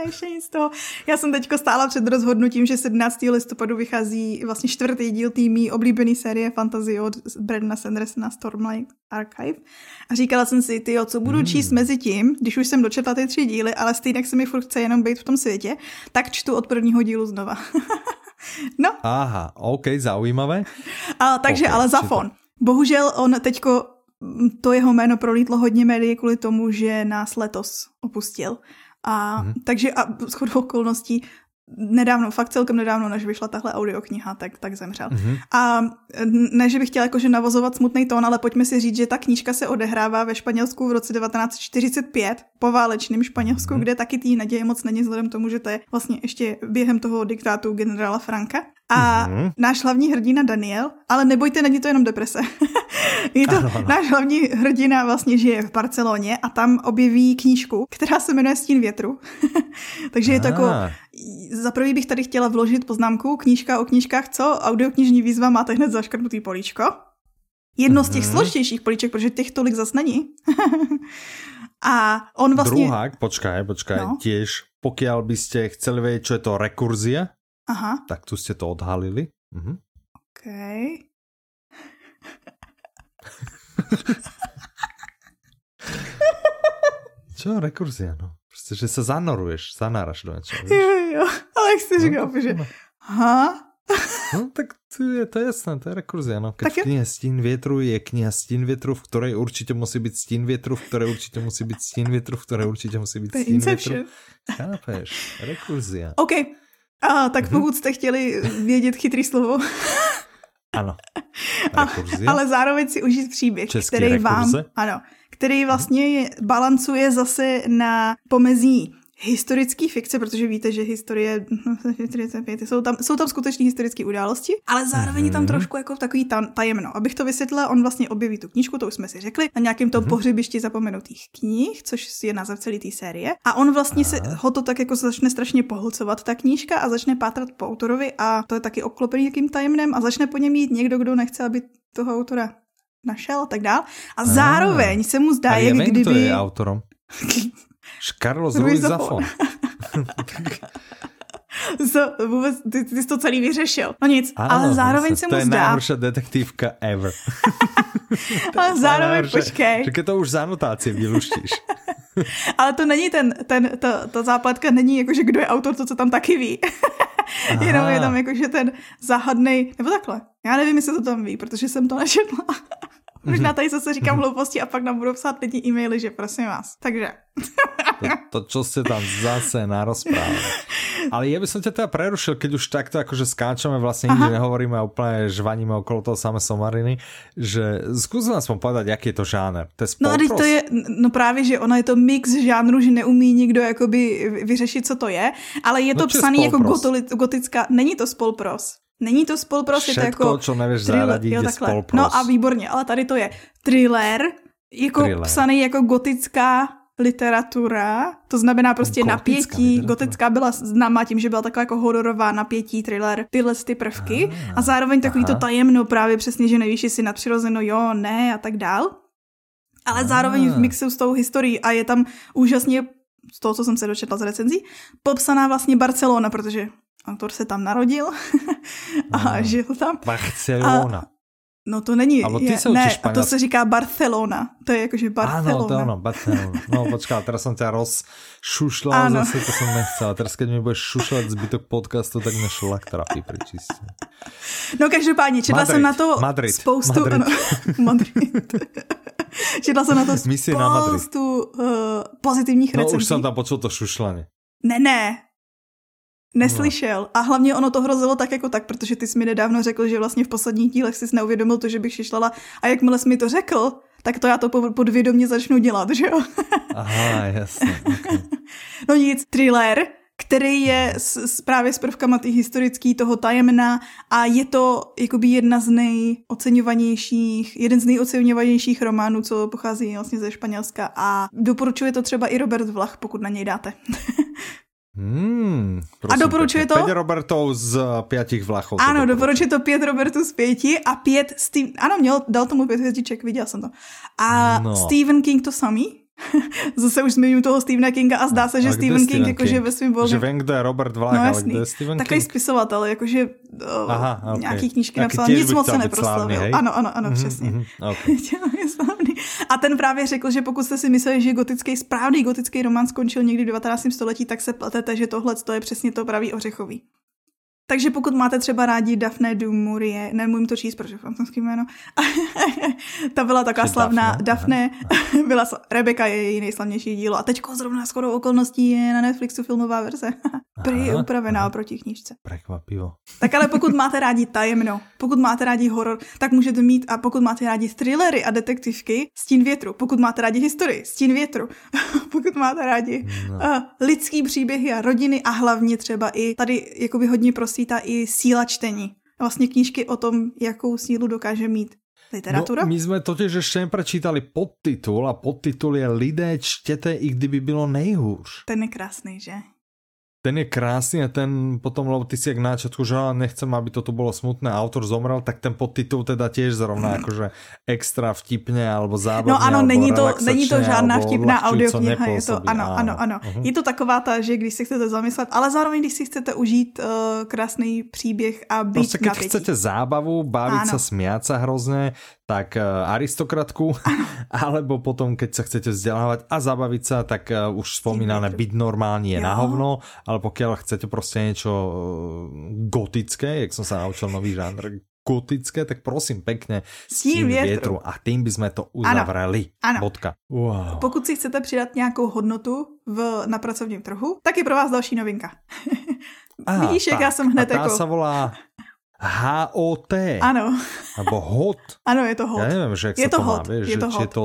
A: Taky ne, ještě nic z toho. Já jsem teďko stála před rozhodnutím, že 17. listopadu vychází vlastně čtvrtý díl týmí oblíbený série fantasy od Brandona Sandersona Stormlight Archive. A říkala jsem si, ty co budu číst mezi tím, když už jsem dočetla ty tři díly, ale stejně se mi furt chce jenom být v tom světě, tak čtu od prvního dílu znova. (laughs) no.
B: Aha, OK, zaujímavé.
A: A, takže okay, ale Zafon. Bohužel on teďko to jeho jméno prolítlo hodně médií kvůli tomu, že nás letos opustil. A mm-hmm. takže a shodou okolností nedávno, fakt celkem nedávno, než vyšla tahle audiokniha, tak, tak zemřel. Mm-hmm. A ne, že bych chtěla jakože navozovat smutný tón, ale pojďme si říct, že ta knížka se odehrává ve Španělsku v roce 1945, po válečném Španělsku, mm-hmm. kde taky tý naděje moc není vzhledem tomu, že to je vlastně ještě během toho diktátu generála Franka. A mm-hmm. náš hlavní hrdina Daniel, ale nebojte, není to jenom deprese. (laughs) je to ano, ano. náš hlavní hrdina vlastně žije v Barceloně a tam objeví knížku, která se jmenuje Stín větru. (laughs) Takže je to jako, za prvý bych tady chtěla vložit poznámku, knížka o knížkách, co? Audioknižní výzva máte hned zaškrtnutý políčko. Jedno z těch mm-hmm. složitějších políček, protože těch tolik zas není. (laughs) a on vlastně...
B: Druhák, počkaj, počkaj, no. tiež, pokiaľ by ste chceli vedieť, čo je to rekurzia, Aha. Tak tu ste to odhalili. Mhm.
A: OK. (laughs)
B: Čo rekurzia, no? Prostě, že sa zanoruješ, zanáraš do niečoho.
A: Jo, jo, ale jak jsi no, říkal, že ha?
B: No tak to je, to je jasné, to je rekurzia. No. Keď tak v knihe Stín větru je kniha Stín větru, v ktorej určitě musí být Stín větru, v ktorej určitě musí být Stín větru, v ktorej určitě musí být Stín větru. Chápeš, rekurzia.
A: OK, a, tak mm-hmm. pokud jste chtěli vědět chytrý slovo. (laughs)
B: ano. (laughs)
A: A, ale zároveň si užít příběh, Český který rekurze. vám, ano, který vlastně je, balancuje zase na pomezí historický fikce, protože víte, že historie, (laughs) jsou tam, jsou tam skutečné historické události, ale zároveň je tam mhm. trošku jako takový tam, tajemno. Abych to vysvětlila, on vlastně objeví tu knížku, to už jsme si řekli, na nějakém tom mm-hmm. pohřebišti zapomenutých knih, což je název celé té série. A on vlastně se ho to tak jako začne strašně pohlcovat, ta knížka, a začne pátrat po autorovi a to je taky oklopený nějakým tajemnem a začne po něm mít někdo, kdo nechce, aby toho autora našel a tak dál. A zároveň se mu zdá, jak kdyby... Kto
B: je autorom? (laughs) Carlos Ruiz Zafon.
A: so, (laughs) vůbec, ty, ty jsi to celý vyřešil. No nic, ano, ale zároveň se mu
B: zdá... (laughs)
A: To je
B: nejhorší detektivka ever.
A: ale zároveň, počkej.
B: Že to už za anotácie vyluštíš. (laughs)
A: ale to není ten, ten, ta, ta zápletka není jako, že kdo je autor, to, co tam taky ví. Jenom je tam jako, že ten záhadný, nebo takhle. Já nevím, jestli to tam ví, protože jsem to nečetla. Možná tady zase říkám hlouposti a pak nám budou psát lidi e-maily, že prosím vás. Takže.
B: to, to čo ste tam zase narozprávali. Ale ja by som ťa teda prerušil, keď už takto akože skáčame, vlastne nikdy nehovoríme a úplne žvaníme okolo toho samé somariny, že skús aspoň povedať, aký je to žáner. To je
A: no a to je, no právě, že ono je to mix žánru, že neumí nikdo jakoby vyřešit, co to je, ale je to no, psaný jako gotická, není to spolpros. Není to spolpros, je to jako...
B: čo nevíš zaradit, je spolpros.
A: No a výborně, ale tady to je thriller, jako thriller. psaný jako gotická literatura, to znamená prostě gotická napětí. Literatura. Gotická byla známá tím, že byla taková jako hororová napětí, thriller, tyhle ty prvky ah, a zároveň takový aha. to tajemno právě přesně, že nevíš, jestli nadpřirozeno jo, ne a tak dál. Ale ah. zároveň v mixu s tou historií a je tam úžasně z toho, co jsem se dočetla z recenzí, popsaná vlastně Barcelona, protože autor se tam narodil (laughs) a no, žil tam.
B: Barcelona. A,
A: no to není, Ale ty je, ne, a to se říká Barcelona. To je jakože Barcelona.
B: Áno, to ano, Barcelona. No počká, teraz jsem tě rozšušlal ano. zase, to jsem nechcel. Teraz keď mi budeš šušlat zbytok podcastu, tak mě šlak trafí pričistě.
A: No každopádně, četla Madrid, jsem na to
B: Madrid,
A: spoustu...
B: Madrid.
A: Ano, (laughs) Madrid. (laughs) četla jsem na to spoustu na uh, pozitivních
B: no,
A: recenzí.
B: už jsem tam počul to šušlanie.
A: Ne, ne, Neslyšel. A hlavně ono to hrozilo tak jako tak, protože ty jsi mi nedávno řekl, že vlastně v posledních dílech jsi neuvědomil to, že bych šišlala. A jakmile jsi mi to řekl, tak to já to podvědomě začnu dělat, že jo? (laughs)
B: Aha, jasně. Okay.
A: no nic, thriller, který je s, s, právě s prvkama ty historický, toho tajemna a je to jakoby jedna z nejoceňovanějších, jeden z nejoceňovanějších románů, co pochází vlastně ze Španělska a doporučuje to třeba i Robert Vlach, pokud na něj dáte. (laughs)
B: Hmm,
A: a doporučuje to?
B: Pět Robertů z pětich vlachů.
A: Ano, doporučuje to pět Robertů z pěti a pět Steve... Ano, měl, dal tomu pět hvězdiček, viděl jsem to. A no. Stephen King to samý. (laughs) Zase už zmiňuji toho Stephena Kinga a zdá se, že Stephen King, jakože ve svým
B: volném... Že vím, kdo je Robert Vlach, no, ale kdo je Stephen
A: Takový
B: King?
A: spisovatel, jakože uh, Aha, okay. nějaký knížky napsal, nic moc se neproslavil. Ano, ano, ano, mm-hmm, přesně. Mm-hmm, okay. (laughs) a ten právě řekl, že pokud jste si mysleli, že gotický, správný gotický román skončil někdy v 19. století, tak se pletete, že tohle je přesně to pravý ořechový. Takže pokud máte třeba rádi Daphne du Maurier, nemůžu to číst, protože francouzský jméno, (laughs) ta byla taková Či slavná, Daphne, Daphne (laughs) byla, Rebecca je její nejslavnější dílo a teďko zrovna shodou okolností je na Netflixu filmová verze. (laughs) Prý je upravená aha. proti knížce.
B: Prekvapivo.
A: Tak ale pokud máte rádi tajemno, pokud máte rádi horor, tak můžete mít a pokud máte rádi thrillery a detektivky, stín větru. Pokud máte rádi historii, stín větru. pokud máte rádi no. uh, lidský příběhy a rodiny a hlavně třeba i tady jakoby hodně prosvítá i síla čtení. Vlastně knížky o tom, jakou sílu dokáže mít Literatúra?
B: No, my sme totiž ešte neprečítali podtitul a podtitul je Lidé čtete, i kdyby bylo nejhůř.
A: Ten je krásný, že?
B: Ten je krásný a ten potom, lebo ty si jak na začiatku, že nechcem, aby to tu bolo smutné, autor zomrel, tak ten podtitul teda tiež zrovna akože extra vtipně alebo zábavně.
A: No ano, není to, není to žádná vtipná audiokniha, je to, ano, ano, ano. Uh-huh. Je to taková ta, že když si chcete zamyslet, ale zároveň, když si chcete užít uh, krásný příběh a být Prostě
B: keď chcete zábavu, bavit se, smiať sa hrozně, tak uh, aristokratku, (laughs) alebo potom, keď sa chcete vzdelávať a zabaviť sa, tak uh, už spomínané byť normálně je na hovno, ale pokiaľ chcete prostě niečo eh, gotické, jak som sa naučil nový žánr, gotické, tak prosím pekne tím větru. větru. A tým by sme to uzavreli.
A: Ano. ano. Bodka. Wow. Pokud si chcete přidat nějakou hodnotu v, na pracovním trhu, tak je pro vás další novinka. (laughs) Aha, Vidíš, tak. jak já jsem hned
B: a
A: jako...
B: sa volá HOT.
A: Ano.
B: Nebo HOT.
A: Ano, je to HOT.
B: Já nevím, že jak
A: je
B: se
A: to,
B: to
A: hot.
B: má, vieš,
A: je to
B: že, hot. je to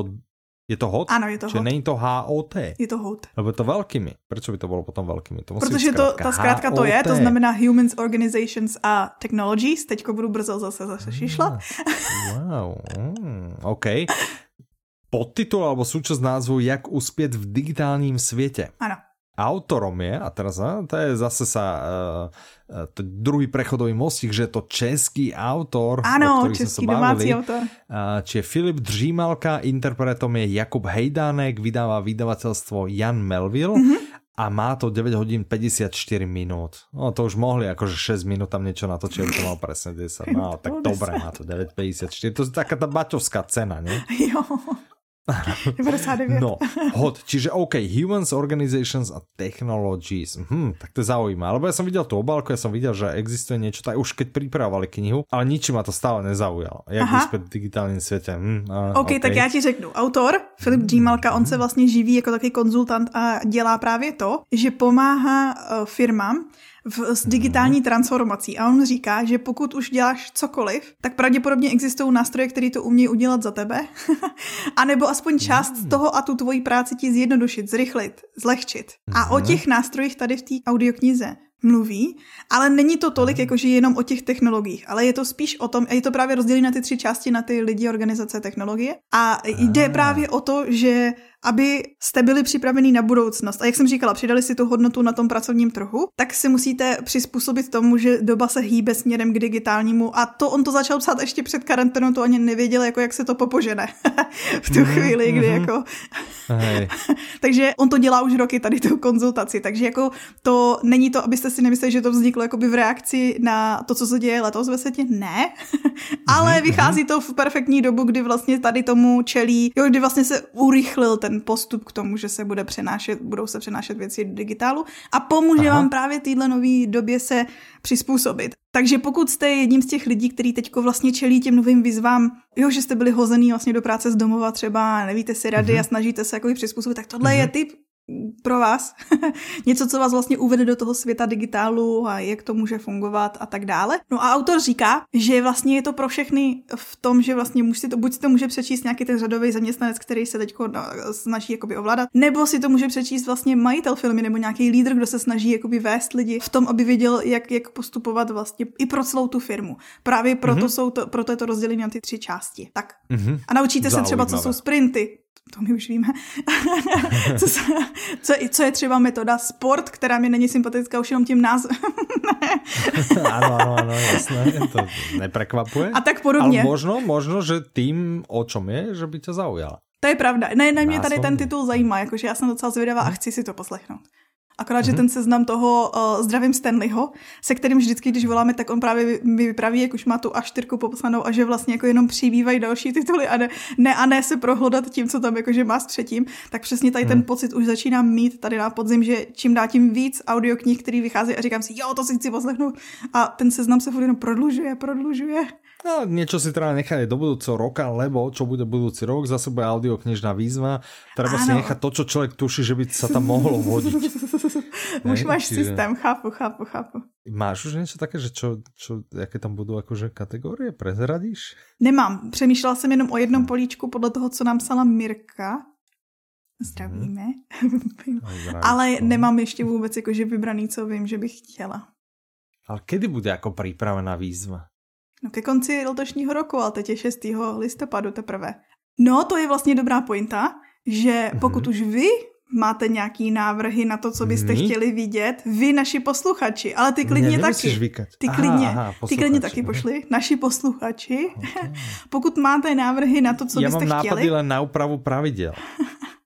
B: je to hot?
A: Ano, je to
B: Čiže
A: hot.
B: není to HOT?
A: Je to hot.
B: Lebo je to veľkými. Prečo by to bolo potom veľkými? To
A: musí Protože to, ta zkrátka to je, to znamená Humans, Organizations a Technologies. Teďko budu brzo zase zase šišla.
B: Wow, mm, OK. Podtitul alebo súčasť názvu Jak uspět v digitálním světě.
A: Ano.
B: Autorom je, a teraz a, to je zase sa uh, to druhý prechodový mostík, že je to český autor,
A: ano, český domácí autor.
B: Uh, či je Filip Dřímalka, interpretom je Jakub Hejdánek, vydává vydavateľstvo Jan Melville. Mm -hmm a má to 9 hodín 54 minút. No to už mohli akože 6 minút tam niečo natočiť, aby to mal presne 10. No (laughs) tak dobre, má to 9,54. To je taká tá baťovská cena, nie? (laughs)
A: Jo. 99.
B: No, hod, čiže OK, Humans, Organizations a Technologies. Hm, tak to je zaujímavé, lebo ja som videl tú obálku, ja som videl, že existuje niečo, tak už keď pripravovali knihu, ale nič ma to stále nezaujalo. Jak uspět v digitálním světě. Hm, a,
A: OK, okay, tak já ti řeknu. Autor, Filip Džímalka, on se vlastně živí jako takový konzultant a dělá právě to, že pomáhá uh, firmám, v, s digitální transformací. A on říká, že pokud už děláš cokoliv, tak pravděpodobně existují nástroje, které to umějí udělat za tebe. (laughs) a nebo aspoň část z toho a tu tvoji práci ti zjednodušit, zrychlit, zlehčit. A o těch nástrojích tady v té audioknize mluví, ale není to tolik, jakože jenom o těch technologiích, ale je to spíš o tom, a je to právě rozdělené na ty tři části, na ty lidi, organizace, technologie. A jde právě o to, že aby jste byli připraveni na budoucnost. A jak jsem říkala, přidali si tu hodnotu na tom pracovním trhu, tak si musíte přizpůsobit tomu, že doba se hýbe směrem k digitálnímu. A to on to začal psát ještě před karanténou, to ani nevěděl, jako jak se to popožene (laughs) v tu mhm, chvíli, kdy mm-hmm. jako... (laughs) takže on to dělá už roky tady tu konzultaci, takže jako to není to, abyste si nemysleli, že to vzniklo jakoby v reakci na to, co se děje letos ve světě, ne, (laughs) ale mm-hmm. vychází to v perfektní dobu, kdy vlastně tady tomu čelí, jo, kdy vlastně se urychlil ten postup k tomu, že se bude přenášet, budou se přenášet věci do digitálu a pomůže Aha. vám právě téhle nové době se přizpůsobit. Takže pokud jste jedním z těch lidí, který teďko vlastně čelí těm novým výzvám, jo, že jste byli hozený vlastně do práce z domova třeba, nevíte si rady mm-hmm. a snažíte se jako přizpůsobit, tak tohle mm-hmm. je typ pro vás. (laughs) Něco, co vás vlastně uvede do toho světa digitálu a jak to může fungovat a tak dále. No a autor říká, že vlastně je to pro všechny v tom, že vlastně si to, buď si to může přečíst nějaký ten řadový zaměstnanec, který se teď no, snaží jakoby ovládat, nebo si to může přečíst vlastně majitel firmy nebo nějaký lídr, kdo se snaží jakoby vést lidi v tom, aby věděl, jak, jak postupovat vlastně i pro celou tu firmu. Právě proto, mm-hmm. jsou to, proto je to rozdělení na ty tři části. Tak. Mm-hmm. A naučíte Zaujímavé. se třeba, co jsou sprinty, to my už víme, (laughs) co, co, co je třeba metoda sport, která mi není sympatická už jenom tím názvem. (laughs)
B: ano, ano, ano, jasné, to neprekvapuje.
A: A tak podobně.
B: Ale možno, možno, že tým, o čom je, že by tě zaujala.
A: To je pravda. Ne, ne, mě tady ten titul zajímá, jakože já jsem docela zvědavá a chci si to poslechnout. Akorát,
B: Mhm.
A: že ten seznam toho uh, zdravím Stanleyho, se kterým vždycky, když voláme, tak on právě mi vypraví, jak už má tu A4 popsanou a že vlastně jako jenom přibývají další tituly a ne, ne a ne se prohlodat tím, co tam jakože má s třetím, tak přesně tady
B: Mhm.
A: ten pocit už začínám mít tady na podzim, že čím dá tím víc audioknih, který vychází a říkám si, jo, to si chci poslechnout a ten seznam se furt jenom prodlužuje, prodlužuje.
B: No, niečo si treba nechať do budúceho roka, lebo čo bude budúci rok, zase bude audioknižná výzva. Treba si
A: Áno.
B: nechať to, čo človek tuší, že by sa tam mohlo vodiť. (laughs)
A: Už
B: Ne,
A: máš
B: čiže-
A: systém, chápu, chápu, chápu.
B: Máš už niečo také, že čo, čo, jaké tam budú akože kategórie? Prezradíš?
A: Nemám. Přemýšlela jsem jenom o jednom políčku podle toho, co nám psala Mirka. Zdravíme. (laughs) Ale nemám ještě vůbec jakože vybraný, co vím, že bych chtěla.
B: Ale kedy bude ako pripravená výzva?
A: No ke konci letošního roku, ale teď je 6. listopadu teprve. No, to je vlastně dobrá pointa, že pokud
B: Mhm.
A: už vy máte nějaký návrhy na to, co byste
B: My?
A: chtěli vidět, vy naši posluchači, ale ty klidně taky.
B: vykať.
A: Ty
B: Aha,
A: klidně,
B: aha,
A: ty klidně taky
B: mhm.
A: pošli, naši posluchači.
B: Okay. (laughs)
A: Pokud máte návrhy na to, co
B: ja
A: byste
B: mám
A: chtěli,
B: nápady len na úpravu pravidel. (laughs)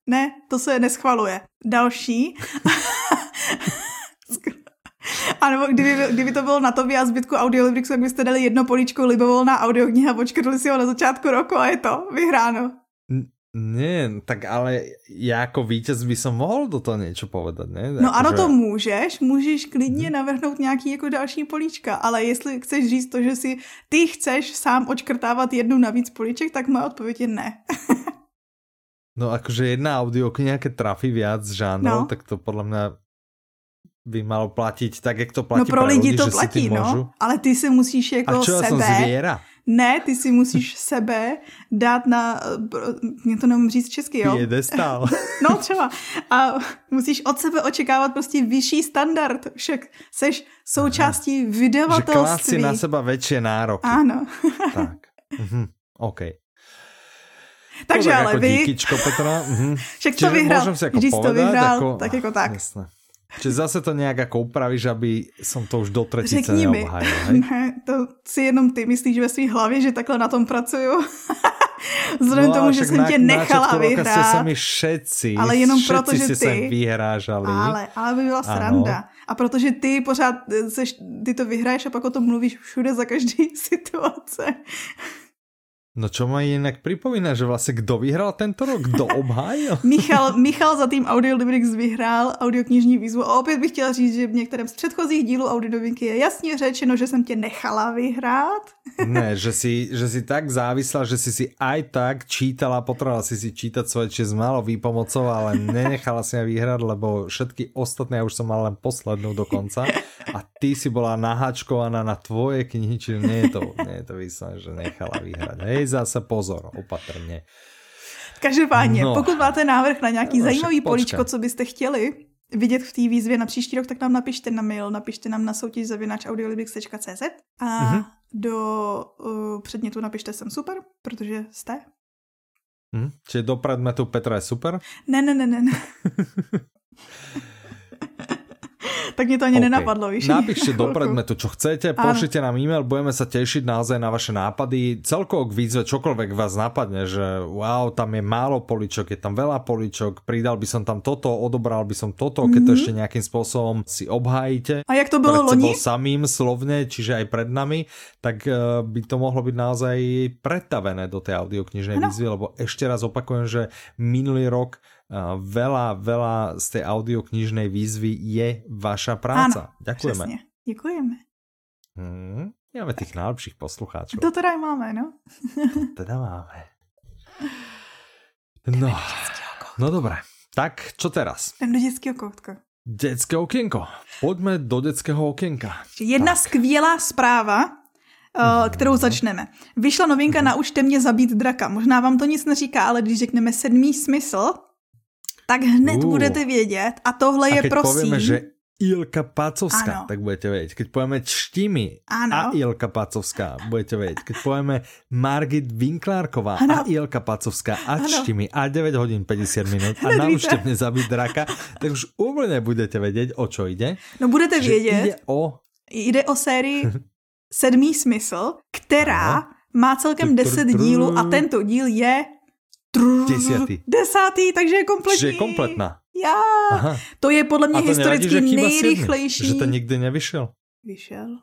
A: Ne, to se neschvaluje. Další. (laughs) A nebo kdyby, kdyby to bylo na tobě a zbytku Audiolibrixu, tak byste dali jedno políčko libovolná audiokniha, počkrtli si ho na začátku roku a je to vyhráno.
B: Nie, tak ale ja ako vítěz by som mohol do toho niečo povedať, ne?
A: No ano,
B: Akože-
A: to můžeš, můžeš klidně navrhnout nějaký jako další políčka, ale jestli chceš říct to, že si ty chceš sám očkrtávat jednu navíc políček, tak moje odpověď je ne. (laughs)
B: No akože jedna audiokniha, keď trafí viac žánrov,
A: No.
B: tak to podľa mňa by malo platiť tak, jak to platí
A: No pro
B: pre
A: lidi to
B: že si
A: platí, no, ale ty si musíš
B: A
A: jako
B: čo, ja som
A: sebe...
B: zviera?
A: Ne, ty si musíš (laughs) sebe dát na, mě to nemůžu říct česky, jo?
B: Piedestál. (laughs)
A: No třeba. A musíš od sebe očekávat prostě vyšší standard. Však seš součástí
B: že klásť si
A: vydavatelství.
B: na seba väčšie nároky.
A: Ano. (laughs)
B: Tak. Mhm. OK.
A: Takže
B: tak
A: ale
B: ako
A: vy,
B: Díkyčko, Petra. Mhm.
A: však to
B: Čiže
A: vyhrál.
B: môžem si ako
A: Když to vyhrál,
B: ako...
A: tak jako tak.
B: Jasné. Čiže zase to nejak ako upravíš, aby som to už do tretice
A: Řekni
B: hej?
A: Ne, to si jenom ty myslíš ve svý hlavě, že takhle na tom pracuju. (laughs) Vzhledem tomu, že
B: No
A: jsem
B: na-
A: tě nechala vyhrát.
B: všetci,
A: Ale jenom
B: všetci
A: proto, že ty-
B: vyhrážali.
A: Ale, ale by byla
B: Ano.
A: sranda. A protože ty pořád seš, ty to vyhraješ a pak o tom mluvíš všude za každý (laughs) situace.
B: No čo ma inak pripomína, že vlastne kto vyhral tento rok? Kto (laughs) obhájil?
A: Michal, Michal za tým Audiolibrix vyhrál audioknižní výzvu a opět bych chtěla říct, že v některém z předchozích dílů Audiodovinky je jasně řečeno, že jsem tě nechala vyhrát.
B: Ne, že si, že si tak závislá, že si si aj tak čítala, potrebovala si si čítať svoje či málo výpomocou, ale nenechala si ma vyhrať, lebo všetky ostatné, ja už som mal len poslednú dokonca a ty si bola naháčkovaná na tvoje knihy, čiže nie je to, nie je to vyslené, že nechala vyhrať. Hej, zase pozor, opatrne.
A: Každopádně,
B: No.
A: pokud máte návrh na nějaký
B: No,
A: zajímavý
B: počkej.
A: políčko, co byste chtěli vidět v té výzvě na příští rok, tak nám napište na mail, napište nám na soutěž zavináč audiolibrix.cz a
B: Mhm.
A: mm-hmm. Do uh, předmětu napište jsem super, protože jste.
B: Hm? Čiže do predmetu Petra je super?
A: Ne, ne, ne, ne. ne. (laughs) tak mě to ani
B: OK.
A: okay. nenapadlo, víš?
B: Napíšte do predmetu, čo chcete, pošlite nám e-mail, budeme sa tešiť naozaj na vaše nápady. Celkovo k výzve čokoľvek vás napadne, že wow, tam je málo poličok, je tam veľa poličok, pridal by som tam toto, odobral by som toto, keď to ešte nejakým spôsobom si obhájíte.
A: A jak to bylo loni?
B: samým slovne, čiže aj pred nami, tak eh, by to mohlo byť naozaj pretavené do tej audioknižnej výzvy, lebo ešte raz opakujem, že minulý rok veľa, veľa z tej audioknižnej výzvy je vaša práca. Ďakujeme.
A: Přesně. Děkujeme.
B: Hmm, máme tých najlepších poslucháčov.
A: To teda máme, no.
B: Teda máme. No, no dobré. Tak, čo teraz?
A: Jdem do dětského koutka.
B: Detské okienko. Poďme do detského okienka.
A: Jedna tak. skvělá zpráva, uh, kterou začneme. Vyšla novinka Naučte mě zabít draka. Možná vám to nic neříká, ale když řekneme sedmý smysl, tak hned
B: Uh.
A: budete vědět. A tohle
B: A
A: je
B: keď
A: prosím...
B: povieme, že Ilka Pacovská,
A: Áno.
B: tak budete vedieť. Keď povieme Čtimi
A: Áno.
B: a Ilka Pacovská, budete vedieť. Keď povieme Margit Vinklárková
A: Áno.
B: a Ilka Pacovská a
A: Áno.
B: Čtimi a 9 hodín 50 minút a (laughs) naučte
A: víte.
B: mne zabiť draka, tak už úplne budete vedieť, o čo ide.
A: No budete vědět,
B: ide o...
A: jde o sérii Sedmý smysl, která má celkem
B: Tr, tr,
A: 10
B: tr.
A: dílů a tento díl je
B: Desiatý.
A: Desátý, takže je kompletní.
B: Čiže je kompletná.
A: Já.
B: Aha.
A: To je podle mě
B: to nevadí,
A: historicky
B: že
A: nejrychlejší.
B: siedmy, Že to nikdy nevyšel.
A: Vyšel. (laughs)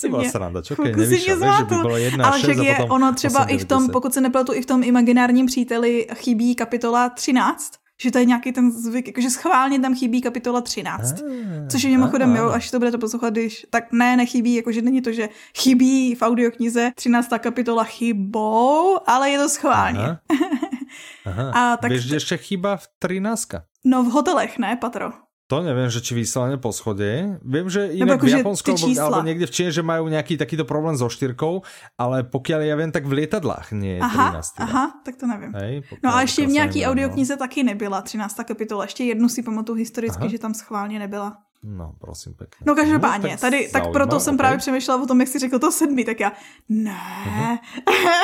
B: To byla sranda, čo
A: chvilku
B: keď
A: si
B: nevyšel, že by bylo jedna
A: Ale
B: šest
A: však je
B: potom
A: ono třeba i v tom,
B: 8,90.
A: pokud se nepletu, i v tom imaginárním příteli chybí kapitola 13, že to je nějaký ten zvyk, jakože schválně tam chybí kapitola 13.
B: Ah,
A: Což je mimochodem, jo, až to budete poslouchat, když, tak ne, nechybí, jakože není to, že chybí v audioknize 13. kapitola chybou, ale je to schválně.
B: Aha. (laughs) Aha.
A: A tak-
B: Vieš, kde ešte chýba v 13?
A: No v hotelech, ne, Patro?
B: To neviem, že či vyslovene po schode. Viem, že
A: Nebo
B: inak v Japonsku alebo,
A: čísla.
B: alebo niekde v Číne, že majú nejaký takýto problém so štyrkou, ale pokiaľ ja viem, tak v lietadlách nie je
A: Aha,
B: 13. teda.
A: aha, tak to nevím.
B: Hej,
A: No a ještě v nějaký
B: nemýlim,
A: audioknize taky nebyla 13. kapitola. Ještě jednu si pamatuju historicky,
B: Aha.
A: že tam schválně nebyla.
B: No. no, prosím pekne.
A: No každopádně,
B: tak
A: tady, tak proto
B: zaujímavé,
A: jsem právě přemýšlela o tom, jak si řekl to sedmi, tak já, ne.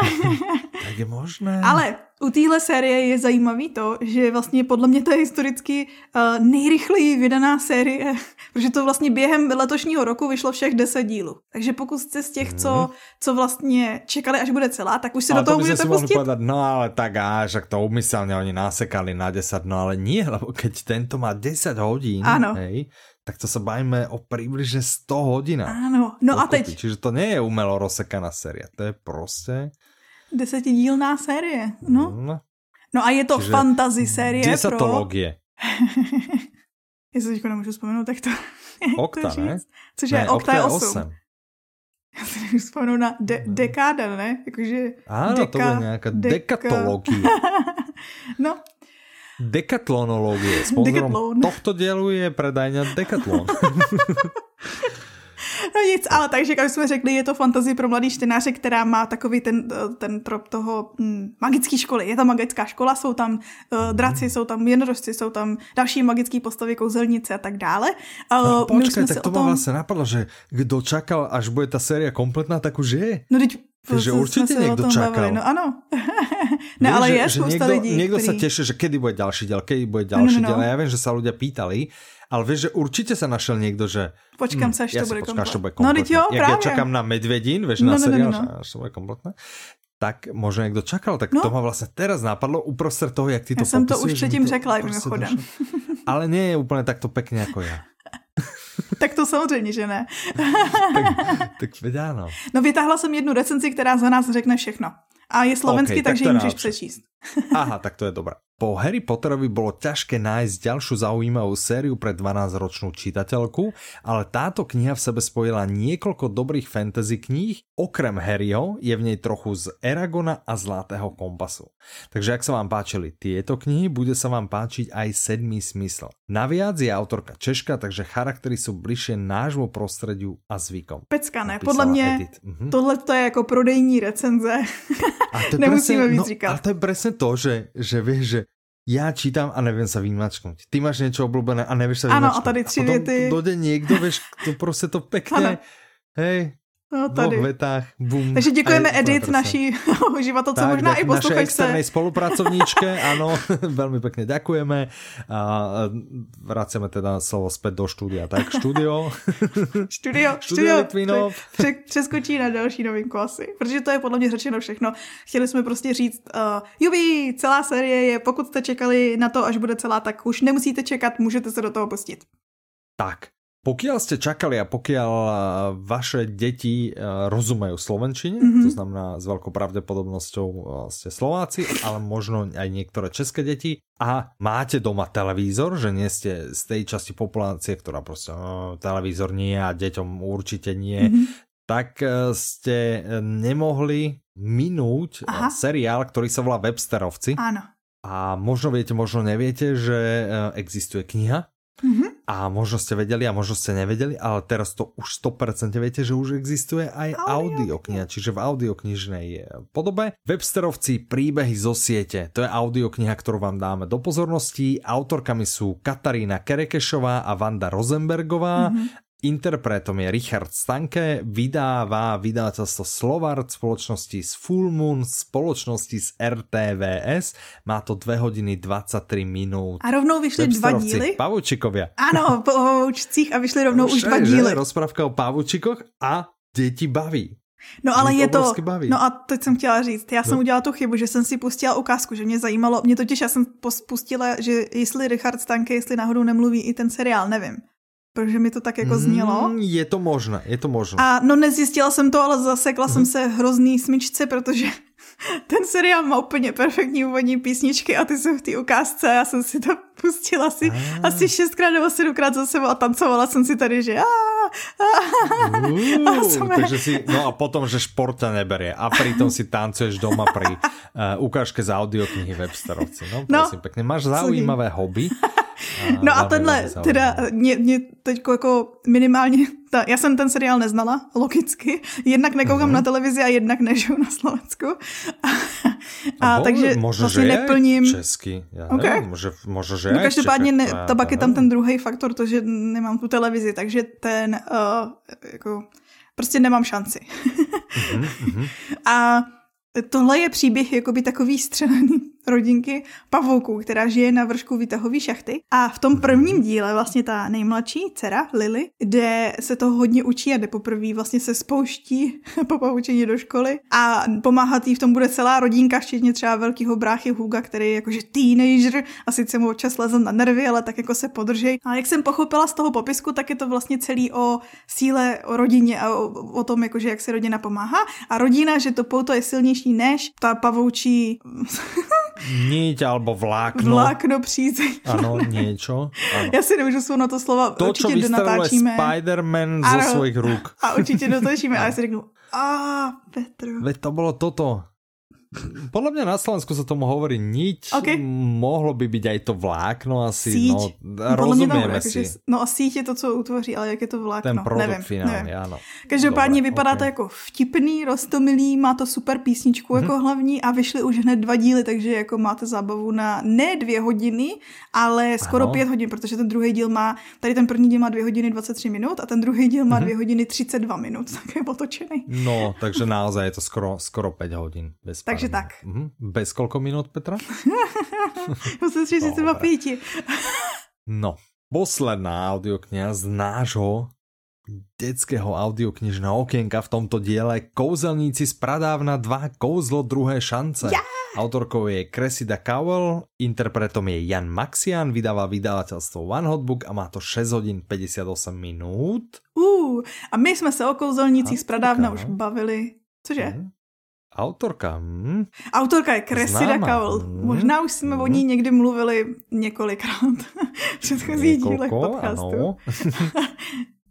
A: (laughs)
B: Tak je možné.
A: Ale u téhle série je zajímavý to, že vlastně podle mě to je historicky uh, nejrychleji vydaná série, (laughs) protože to vlastně během letošního roku vyšlo všech 10 dílů. Takže pokud jste z těch, co, co vlastně čekali, až bude celá, tak už se
B: ale
A: do toho
B: to
A: můžete
B: si
A: pustit.
B: povedať, no ale tak až, ak to umyselne oni nasekali na 10, no ale nie, lebo keď tento má 10 hodín,
A: Áno.
B: hej, tak to sa bavíme o približne 100 hodinách.
A: Ano, no a
B: Dokopy.
A: teď
B: Čiže to nie je umelo rozsekaná séria, to je prostě...
A: desetidílná série. No,
B: no
A: no a je to
B: Čiže
A: fantasy série pro...
B: desatológie. (laughs)
A: Jestli teďko nemůžu vzpomenout, tak (laughs) to...
B: Okta,
A: to
B: ne?
A: říct. Což je, Okta je 8.
B: 8. (laughs)
A: Já si nemůžu vzpomenout na de- dekáda, ne? Jakože
B: Áno, to bude nejaká dekatológia.
A: No,
B: Dekatlonológie. Sponzorom
A: Decathlon.
B: tohto dielu je predajňa Decathlon. (laughs)
A: no nic, ale takže, jak jsme řekli, je to fantasy pro mladý čtenáře, která má takový ten, ten trop toho hm, magické školy. Je tam magická škola, jsou tam uh, draci, jsou tam jednorožci, jsou tam další magické postavy, kouzelnice a tak dále. Uh,
B: No,
A: jsme
B: tak to
A: tom...
B: vlastne napadlo, že kdo čakal, až bude tá séria kompletná, tak už je.
A: No, teď
B: Takže
A: jsme
B: určite niekto čakal.
A: bavili. No ano. (laughs) ne, ale
B: že,
A: je
B: že
A: spousta
B: niekto,
A: lidí,
B: Niekto
A: který...
B: sa teší, že kedy bude ďalší diel, kedy bude ďalší
A: No, no, no.
B: diel. A ja viem, že sa ľudia pýtali, ale vieš, že určite sa našiel niekto, že
A: Počkám
B: hm,
A: se, až
B: ja
A: to bude
B: počkám, to bude
A: komplet. No,
B: kompletné.
A: teď jo,
B: Jak ja
A: právě.
B: čakám na Medvedín, vieš,
A: No,
B: na
A: no, no,
B: seriál,
A: no, no.
B: že až to bude kompletné. Tak možno niekto čakal, tak
A: No.
B: to ma vlastne teraz napadlo uprostred toho, jak ty to
A: Já jsem to už předtím řekla, mimochodem.
B: Ale nie je úplne takto pekne ako ja. (laughs) (laughs)
A: tak to samozřejmě, že ne.
B: Tak, tak veď áno.
A: No vytáhla jsem jednu recenzi, která za nás řekne všechno. A je slovensky,
B: Ok, tak
A: takže
B: to
A: ji
B: je
A: můžeš přečíst.
B: Aha, tak to je dobré. Po Harry Potterovi bolo ťažké nájsť ďalšiu zaujímavú sériu pre 12-ročnú čitateľku, ale táto kniha v sebe spojila niekoľko dobrých fantasy kníh. Okrem Harryho je v nej trochu z Eragona a Zlatého kompasu. Takže ak sa vám páčili tieto knihy, bude sa vám páčiť aj Sedmý smysl. Naviac je autorka Češka, takže charaktery sú bližšie nášmu prostrediu a zvykom.
A: Pecka, ne?
B: Napísala
A: Podle mě
B: Edith. Mhm.
A: tohle to je jako prodejní recenze.
B: A to (laughs)
A: Nemusíme
B: presne,
A: víc
B: no,
A: říkat.
B: Ale to je presne to, že, že vieš, že ja čítam a neviem sa vymačknúť. Ty máš niečo obľúbené a nevieš sa
A: Ano,
B: vymačknúť.
A: a tady tři
B: potom
A: věty.
B: dojde niekto, vieš, to proste to pekne, hej,
A: No,
B: dvoch
A: tady.
B: vetách, bum.
A: Takže děkujeme
B: A je úplne
A: Edit, naší (laughs) uživatelce,
B: Tak,
A: možná i posluchačce.
B: externej spolupracovníčke, áno, (laughs) (laughs) veľmi pekne ďakujeme. A vraceme teda slovo späť do štúdia. Tak.
A: Studio,
B: Studio
A: studio. Pře- přeskočí na další novinku asi, protože to je podle mě řečeno všechno. Chtěli jsme prostě říct, uh, jubi, celá série je, pokud jste čekali na to, až bude celá, tak už nemusíte čekat, můžete se do toho pustit.
B: Tak, pokiaľ ste čakali a pokiaľ a, vaše deti a, rozumejú slovenčine,
A: Mhm.
B: mm-hmm. to znamená s veľkou pravdepodobnosťou a, ste Slováci, ale možno aj niektoré české deti a máte doma televízor, že nie ste z tej časti populácie, ktorá proste o, televízor nie a deťom určite nie,
A: Mhm.
B: mm-hmm. tak ste nemohli minúť
A: Aha.
B: Seriál, ktorý sa volá Websterovci.
A: Ano.
B: A možno viete, možno neviete, že existuje kniha
A: Mhm.
B: A možno ste vedeli a možno ste nevedeli, ale teraz to už 100% viete, že už existuje aj audiokniha, čiže v audioknižnej eh, podobe. Websterovci príbehy zo siete, to je audiokniha, ktorú vám dáme do pozornosti. Autorkami sú Katarína Kerekešová a Vanda Rosenbergová. Mm-hmm. Interpretom je Richard Stanke, vydáva vydavateľstvo Slovart spoločnosti z Full Moon, spoločnosti z RTVS. Má to 2 hodiny 23 minút.
A: A rovnou vyšly dva díly.
B: Pavučikovia.
A: Ano, po učcích a vyšly rovnou už dva
B: Však,
A: díly.
B: Že? Rozprávka o pavučikoch a deti baví.
A: No ale je to,
B: baví.
A: no a teď jsem chtěla říct, já jsem
B: No.
A: udělala tu chybu, že jsem si pustila ukázku, že mě zajímalo, mě totiž já jsem pustila, že jestli Richard Stanke, jestli náhodou nemluví i ten seriál, nevím. Protože mi to tak jako znělo.
B: Mm, je to možné, je to možné.
A: A no nezjistila jsem to, ale zasekla jsem se hrozný smyčce, protože (laughs) ten seriál má úplně perfektní úvodní písničky a ty jsou v té ukázce a já jsem si to pustila asi,
B: Ah.
A: asi šestkrát nebo sedmkrát za sebou a tancovala jsem si tady, že a,
B: Uú,
A: som-
B: takže si, no a potom, že šport ťa neberie a pritom si tancuješ doma pri uh, (laughs) ukážke z audioknihy Websterovci. No,
A: No.
B: prosím pekne. Máš zaujímavé hobby. (laughs)
A: No a tenhle, teda mě, mě teď jako minimálně, ta, já jsem ten seriál neznala, logicky, jednak nekoukám
B: Mhm.
A: na televizi a jednak nežiju na Slovensku. A, a,
B: bol-
A: takže
B: možno,
A: vlastně
B: že je
A: neplním...
B: česky. Ja
A: OK.
B: neviem, možno, možno, že
A: No každopádně ne, tabak je tam ten druhý faktor, to, že nemám tu televizi, takže ten, uh, jako, prostě nemám šanci.
B: Mhm, (laughs)
A: A tohle je příběh jakoby takový střelený rodinky pavouků, která žije na vršku výtahové šachty. A v tom prvním díle vlastně ta nejmladší dcera, Lily, kde se to hodně učí a jde poprvé vlastně se spouští (laughs) po pavučení do školy a pomáhat jí v tom bude celá rodinka, včetně třeba velkého bráchy Huga, který je jakože teenager a sice mu občas leze na nervy, ale tak jako se podržej. A jak jsem pochopila z toho popisku, tak je to vlastně celý o síle, o rodině a o, o tom, jakože jak se rodina pomáhá. A rodina, že to pouto je silnější než ta pavoučí (laughs)
B: Niť alebo vlákno.
A: vlákno přízeň.
B: Ano, niečo. Ano.
A: Já si nemůžu svou na to slova,
B: To, čo
A: určitě
B: vystreluje
A: donatáčíme.
B: Spider-Man zo
A: Ano.
B: svojich rúk.
A: A určitě (laughs) dotočíme. A já si řeknu, a Petr.
B: Veď to bolo toto. Podľa mňa na Slovensku sa tomu hovorí niť.
A: OK.
B: Mohlo by byť aj to vlákno asi.
A: Síť.
B: No,
A: Podle mě bude,
B: si.
A: jakože- No a síť je to, co utvoří, ale jak je to vlákno,
B: Ten produkt
A: nevím,
B: finálny,
A: nevím.
B: áno.
A: Každopádně
B: Dobré,
A: vypadá
B: OK.
A: to jako vtipný, rostomilý, má to super písničku jako hlavní a vyšly už hned dva díly, takže jako máte zábavu na ne dvě hodiny, ale skoro
B: Ano.
A: pět hodin, protože ten druhý díl má, tady ten první díl má dvě hodiny 23 minut a ten druhý díl má dvě hodiny 32 minut, (laughs) tak je otočený.
B: No, takže naozaj je to skoro, skoro 5 hodín. Bez pár
A: Takže tak.
B: Mhm. Bez koľko minút, Petra?
A: 32
B: Dobre.
A: pěti.
B: No, posledná audiokniha z nášho detského audioknižného okienka v tomto diele Kouzelníci z pradávna 2 Kouzlo druhé šance.
A: Ja!
B: Autorkou je Cressida Cowell, interpretom je Jan Maxian, vydáva vydavateľstvo One Hot Book a má to 6 hodín 58 minút.
A: Uh, a my jsme se o kouzelnících z pradávna už bavili. Cože?
B: Mhm. Autorka, hm?
A: Autorka je Cressida. Cowell.
B: Mhm.
A: Možná už jsme o ní někdy mluvili několikrát (laughs) v předchozích dílech podcastu.
B: ano. (laughs)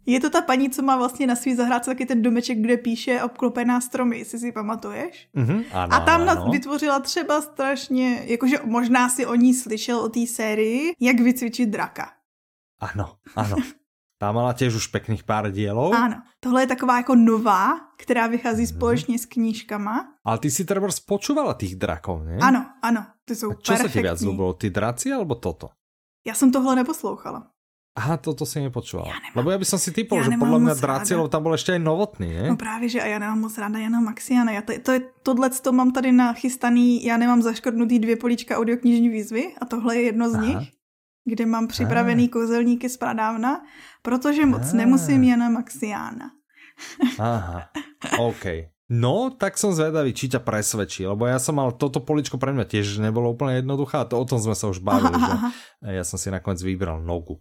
A: Je to ta paní, co má vlastně na svý zahrádce taky ten domeček, kde píše obklopená stromy, jestli si pamatuješ?
B: Mhm, ano,
A: A tam
B: ano,
A: vytvořila třeba strašně, jakože možná si o ní slyšel o té sérii, jak vycvičit draka.
B: Ano, ano. (laughs) Tá mala tiež už pekných pár dielov.
A: Ano, tohle je taková jako nová, která
B: Mhm.
A: vychází společně s knížkama.
B: Ale ty si treba spočúvala tých drakov, ne?
A: Ano, ano, ty jsou
B: A čo sa ti viac
A: perfektní.
B: ľúbilo, ty draci alebo toto?
A: Já jsem tohle neposlouchala.
B: Aha, toto si nepočúval.
A: Ja nemám-
B: Lebo ja by som si typol, že podľa mňa
A: moc
B: Dracielov tam bol ešte aj novotný, ne?
A: No právě, že a já nemám moc ráda Jana Maxiana. Já to, to je, tohle to mám tady nachystaný, já nemám zaškrtnutý dvě políčka audioknižní výzvy a tohle je jedno z
B: Aha.
A: nich, kde mám připravený kouzelníky z pradávna, protože moc
B: Ah.
A: nemusím Jana Maxiána.
B: Aha, OK. No, tak som zvedavý, či ťa presvedčí, lebo ja som mal, toto poličko pre mňa tiež nebolo úplne jednoduché, a to, o tom sme sa už bavili,
A: Aha,
B: že
A: aha.
B: ja som si nakoniec vybral nogu.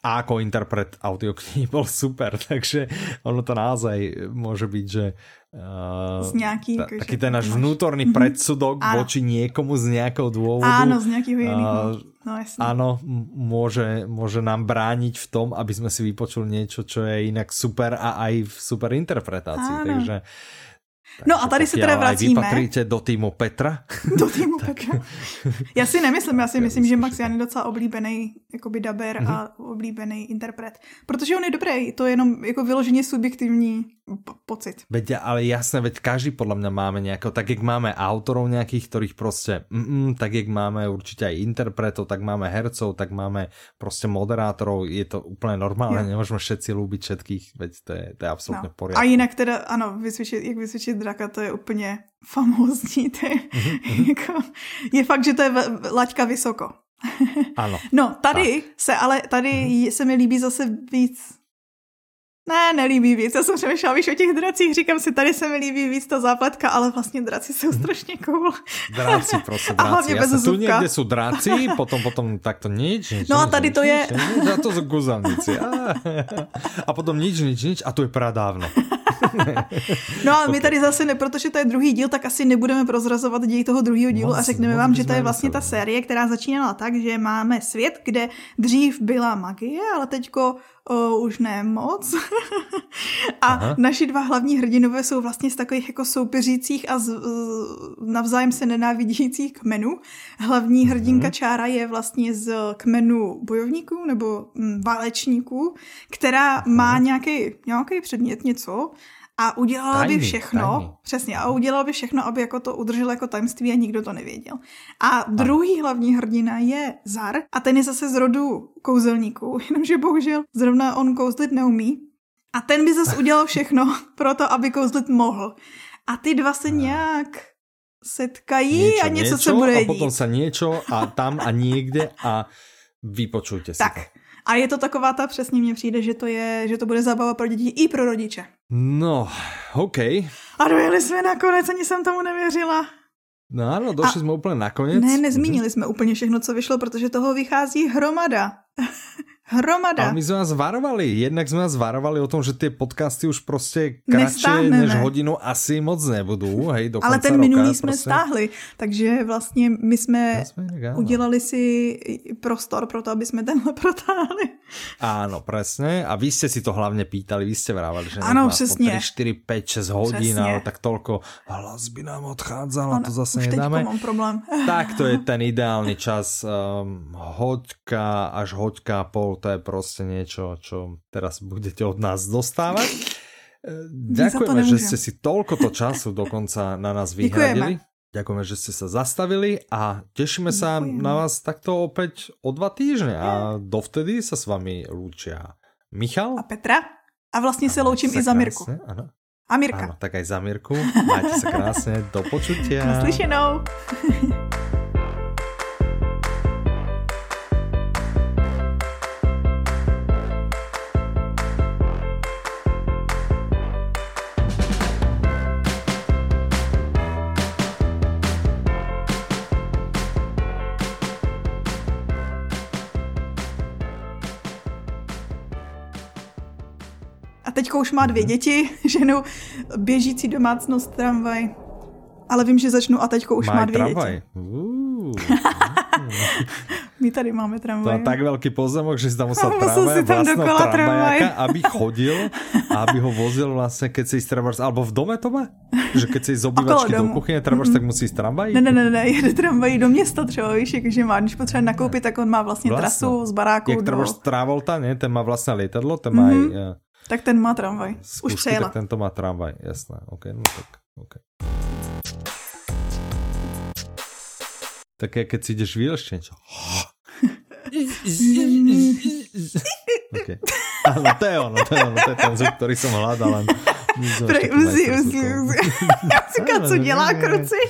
B: A ako interpret audioknihy bol super, (laughs) takže ono to naozaj môže byť, že uh,
A: Z nějaký,
B: ta, taký ten náš
A: máš-
B: vnútorný
A: Mhm.
B: predsudok voči niekomu z nejakého dôvodu.
A: Áno, z nějakého jiného.
B: A-
A: No jasně.
B: Áno, môže, môže nám brániť v tom, aby sme si vypočuli niečo, čo je inak super a aj v super interpretácii.
A: Áno.
B: Takže,
A: No a tady se teda vracíme.
B: Vy do týmu Petra. (laughs)
A: Do týmu Petra. Já si nemyslím, já si (laughs)
B: Tak
A: myslím, že Max Jan je docela oblíbený jakoby daber
B: Mhm.
A: a oblíbený interpret. Protože on je dobrý, to je jenom jako vyloženě subjektivní pocit.
B: Veď, ale jasné, veď každý podľa mňa máme nejakého, tak jak máme autorov nejakých, ktorých proste, mm, tak jak máme určite aj interpretov, tak máme hercov, tak máme proste moderátorov, je to úplne normálne,
A: Jo.
B: nemôžeme všetci ľúbiť všetkých, veď to je, to je absolútne v
A: No. A jinak teda, ano, vysvětšit, jak vysvětšit draka, to je úplně famózní. To je,
B: Mhm,
A: jako, je fakt, že to je laťka vysoko.
B: Áno. (laughs)
A: No, tady se ale, tady se mi líbí zase víc Ne, nelíbí víc. Já jsem přemýšlela víš o těch dracích, říkám si, tady se mi líbí víc ta zápletka, ale vlastně draci jsou strašně cool.
B: Dráci, (laughs) prostě
A: A hlavně bez
B: sa tu
A: zubka.
B: niekde sú dráci, (laughs) potom, potom takto nič, nič
A: No a tady
B: nič, (laughs)
A: to je-
B: Nič, a to sú guzelníci. A, a potom nič, nič, nič a tu je pradávno.
A: No ale my tady zase, ne, protože to je druhý díl, tak asi nebudeme prozrazovat děj toho druhého dílu
B: Moc-
A: a řekneme vám, že to je vlastně ta série, která začínala tak, že máme svět, kde dřív byla magie, ale teďko o, už ne moc. (laughs) a
B: Aha.
A: naši dva hlavní hrdinové jsou vlastně z takových jako soupeřících a z, z, navzájem se nenávidících kmenů. Hlavní hrdinka Čára je vlastně z kmenu bojovníků nebo mm, válečníků, která má nějaký, nějaký předmět, něco, a udělala by
B: Tajný,
A: všechno,
B: tajný.
A: přesně, a udělala by všechno, aby jako to udržel jako tajemství a nikdo to nevěděl. A druhý hlavní hrdina je Zar a ten je zase z rodu kouzelníků, (laughs) jenomže bohužel zrovna on kouzlit neumí. A ten by zase udělal (laughs) všechno pro to, aby kouzlit mohl. A ty dva se nějak setkají a něco se bude
B: a potom sa niečo a tam a niekde a vypočujte si
A: Tak.
B: to.
A: A je to taková ta, přesně mně přijde, že to je, že to bude zábava pro děti i pro rodiče.
B: No, OK.
A: A dojeli jsme nakonec, ani jsem tomu nevěřila.
B: No áno, došli
A: A-
B: sme úplne nakoniec.
A: Ne, nezmínili jsme úplně všechno, co vyšlo, protože toho vychází hromada. (laughs) hromada.
B: Ale my sme vás varovali. Jednak sme vás varovali o tom, že tie podcasty už prostě kratšie
A: Nestáhneme.
B: než hodinu asi moc nebudú. Hej, do
A: Ale ten
B: roka
A: minulý jsme
B: prostě.
A: stáhli, takže vlastně my jsme
B: Ja sme inak, áno.
A: udělali si prostor pro to, aby jsme tenhle (laughs) protáhli.
B: Áno, presne. A vy ste si to hlavne pýtali, vy ste vrávali, že má
A: přesně.
B: aspoň 3, 4, 5, 6 hodín,
A: Přesně.
B: ale tak toľko hlas by nám odchádzal a to zase
A: už
B: nedáme.
A: mám problém.
B: Tak to je (laughs) ten ideálny čas. Um, hoďka až hoďka a to je proste niečo, čo teraz budete od nás dostávať. Ďakujeme, (laughs) že
A: nemôžem.
B: ste si toľkoto času dokonca na nás (laughs) vyhradili. Ďakujeme, že ste sa zastavili a tešíme sa
A: Ďakujeme.
B: na vás takto opäť o dva týždne a dovtedy sa s vami lúčia Michal.
A: A Petra? A vlastně se loučím i za Mirku.
B: Áno.
A: A Mirka.
B: Áno, tak aj za Mirku. Majte sa krásne, do počutia. (laughs)
A: Naslyšenou. Teďko už má dvě děti, (laughs) ženu běžící domácnost tramvaj. Ale vím, že začnu a teďko už má,
B: Má
A: dvě
B: tramvaj.
A: děti. (laughs)
B: Uú.
A: My tady máme
B: To
A: tramvaj.
B: má tak veľký pozemok, že si tam musel (laughs) tramvaj,
A: si tam dokola tramvaj.
B: aby chodil a aby ho vozil vlastne, keď si trebárs, alebo v dome to má? Že keď si z obývačky do kuchyne trebárs, tak musí ísť tramvaj?
A: Ne, ne, ne, ne, jede tramvají do města třeba, víš, jakože má, když potřebuje nakoupit, tak on má vlastně
B: Vlastno.
A: trasu z baráku
B: Jak
A: do...
B: trebárs Travolta, nie? Ten má vlastne lietadlo, ten má aj eh,
A: Tak ten má tramvaj. Už
B: skúšky,
A: přejela.
B: tak tento má tramvaj, jasné. OK, no tak, OK. Také, keď si ideš vyleštiť niečo. OK. Áno, to je ono, to je ono, to je ten zvuk, ktorý som hľadal, len...
A: Prej, uzi, uzi, uzi. (laughs) Říkám, co dělá kruci?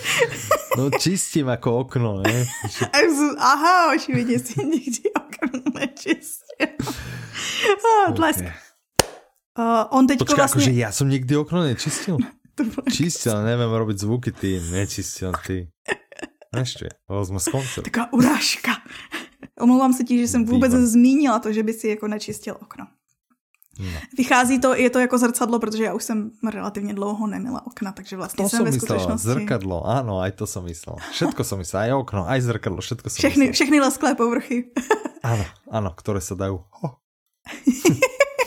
B: No čistím ako okno, ne?
A: Jsem, Aha, očividně si (laughs) nikdy okno nečistil. (laughs) Ah, Tlesk. Uh, on teďko
B: Počkaj,
A: vlastně...
B: akože ja som nikdy okno nečistil. (laughs) Čistil, neviem robiť zvuky, ty, nečistil, ty. Ešte, to sme z konce.
A: Taková urážka. (laughs) Omlouvám se ti, že jsem vůbec
B: Výborně.
A: zmínila to, že by si jako nečistil okno.
B: No.
A: Vychází to, je to jako zrcadlo, protože já už jsem relativně dlouho nemila okna, takže vlastně
B: To
A: jsem ve skutečnosti...
B: zrkadlo, áno, aj to som myslel. Všetko som myslel, aj okno, aj zrkadlo, všetko som
A: Všechny,
B: myslel.
A: všechny lesklé povrchy. (laughs)
B: Áno, áno, ktoré sa dajú. Oh,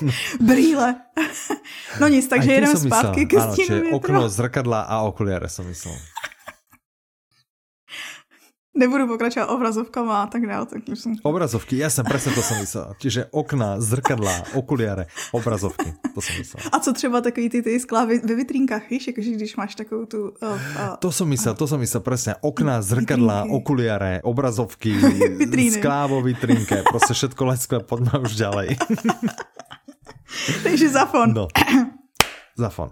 B: (laughs)
A: Brýle. No nic, takže jedeme
B: som
A: zpátky
B: myslel.
A: ke
B: čiže
A: větru.
B: okno, zrkadla a okuliare som myslel.
A: Nebudu pokračovat obrazovkama a tak dále. Tak jsem...
B: Obrazovky, jasne, presne to som myslel. Čiže okna, zrkadla, okuliare, obrazovky, to som myslel.
A: A co třeba takový ty, ty skla ve vitrínkách, víš, jakože když máš takovou tu... Uh, uh,
B: To som myslel, to som myslel presne. Okna, zrkadla,
A: Vitrinky.
B: okuliare, obrazovky, (laughs)
A: Vitríny.
B: sklá vo vitrinke, proste všetko leské, poďme už ďalej. (laughs)
A: takže zafon.
B: No. (clears throat) Zafon.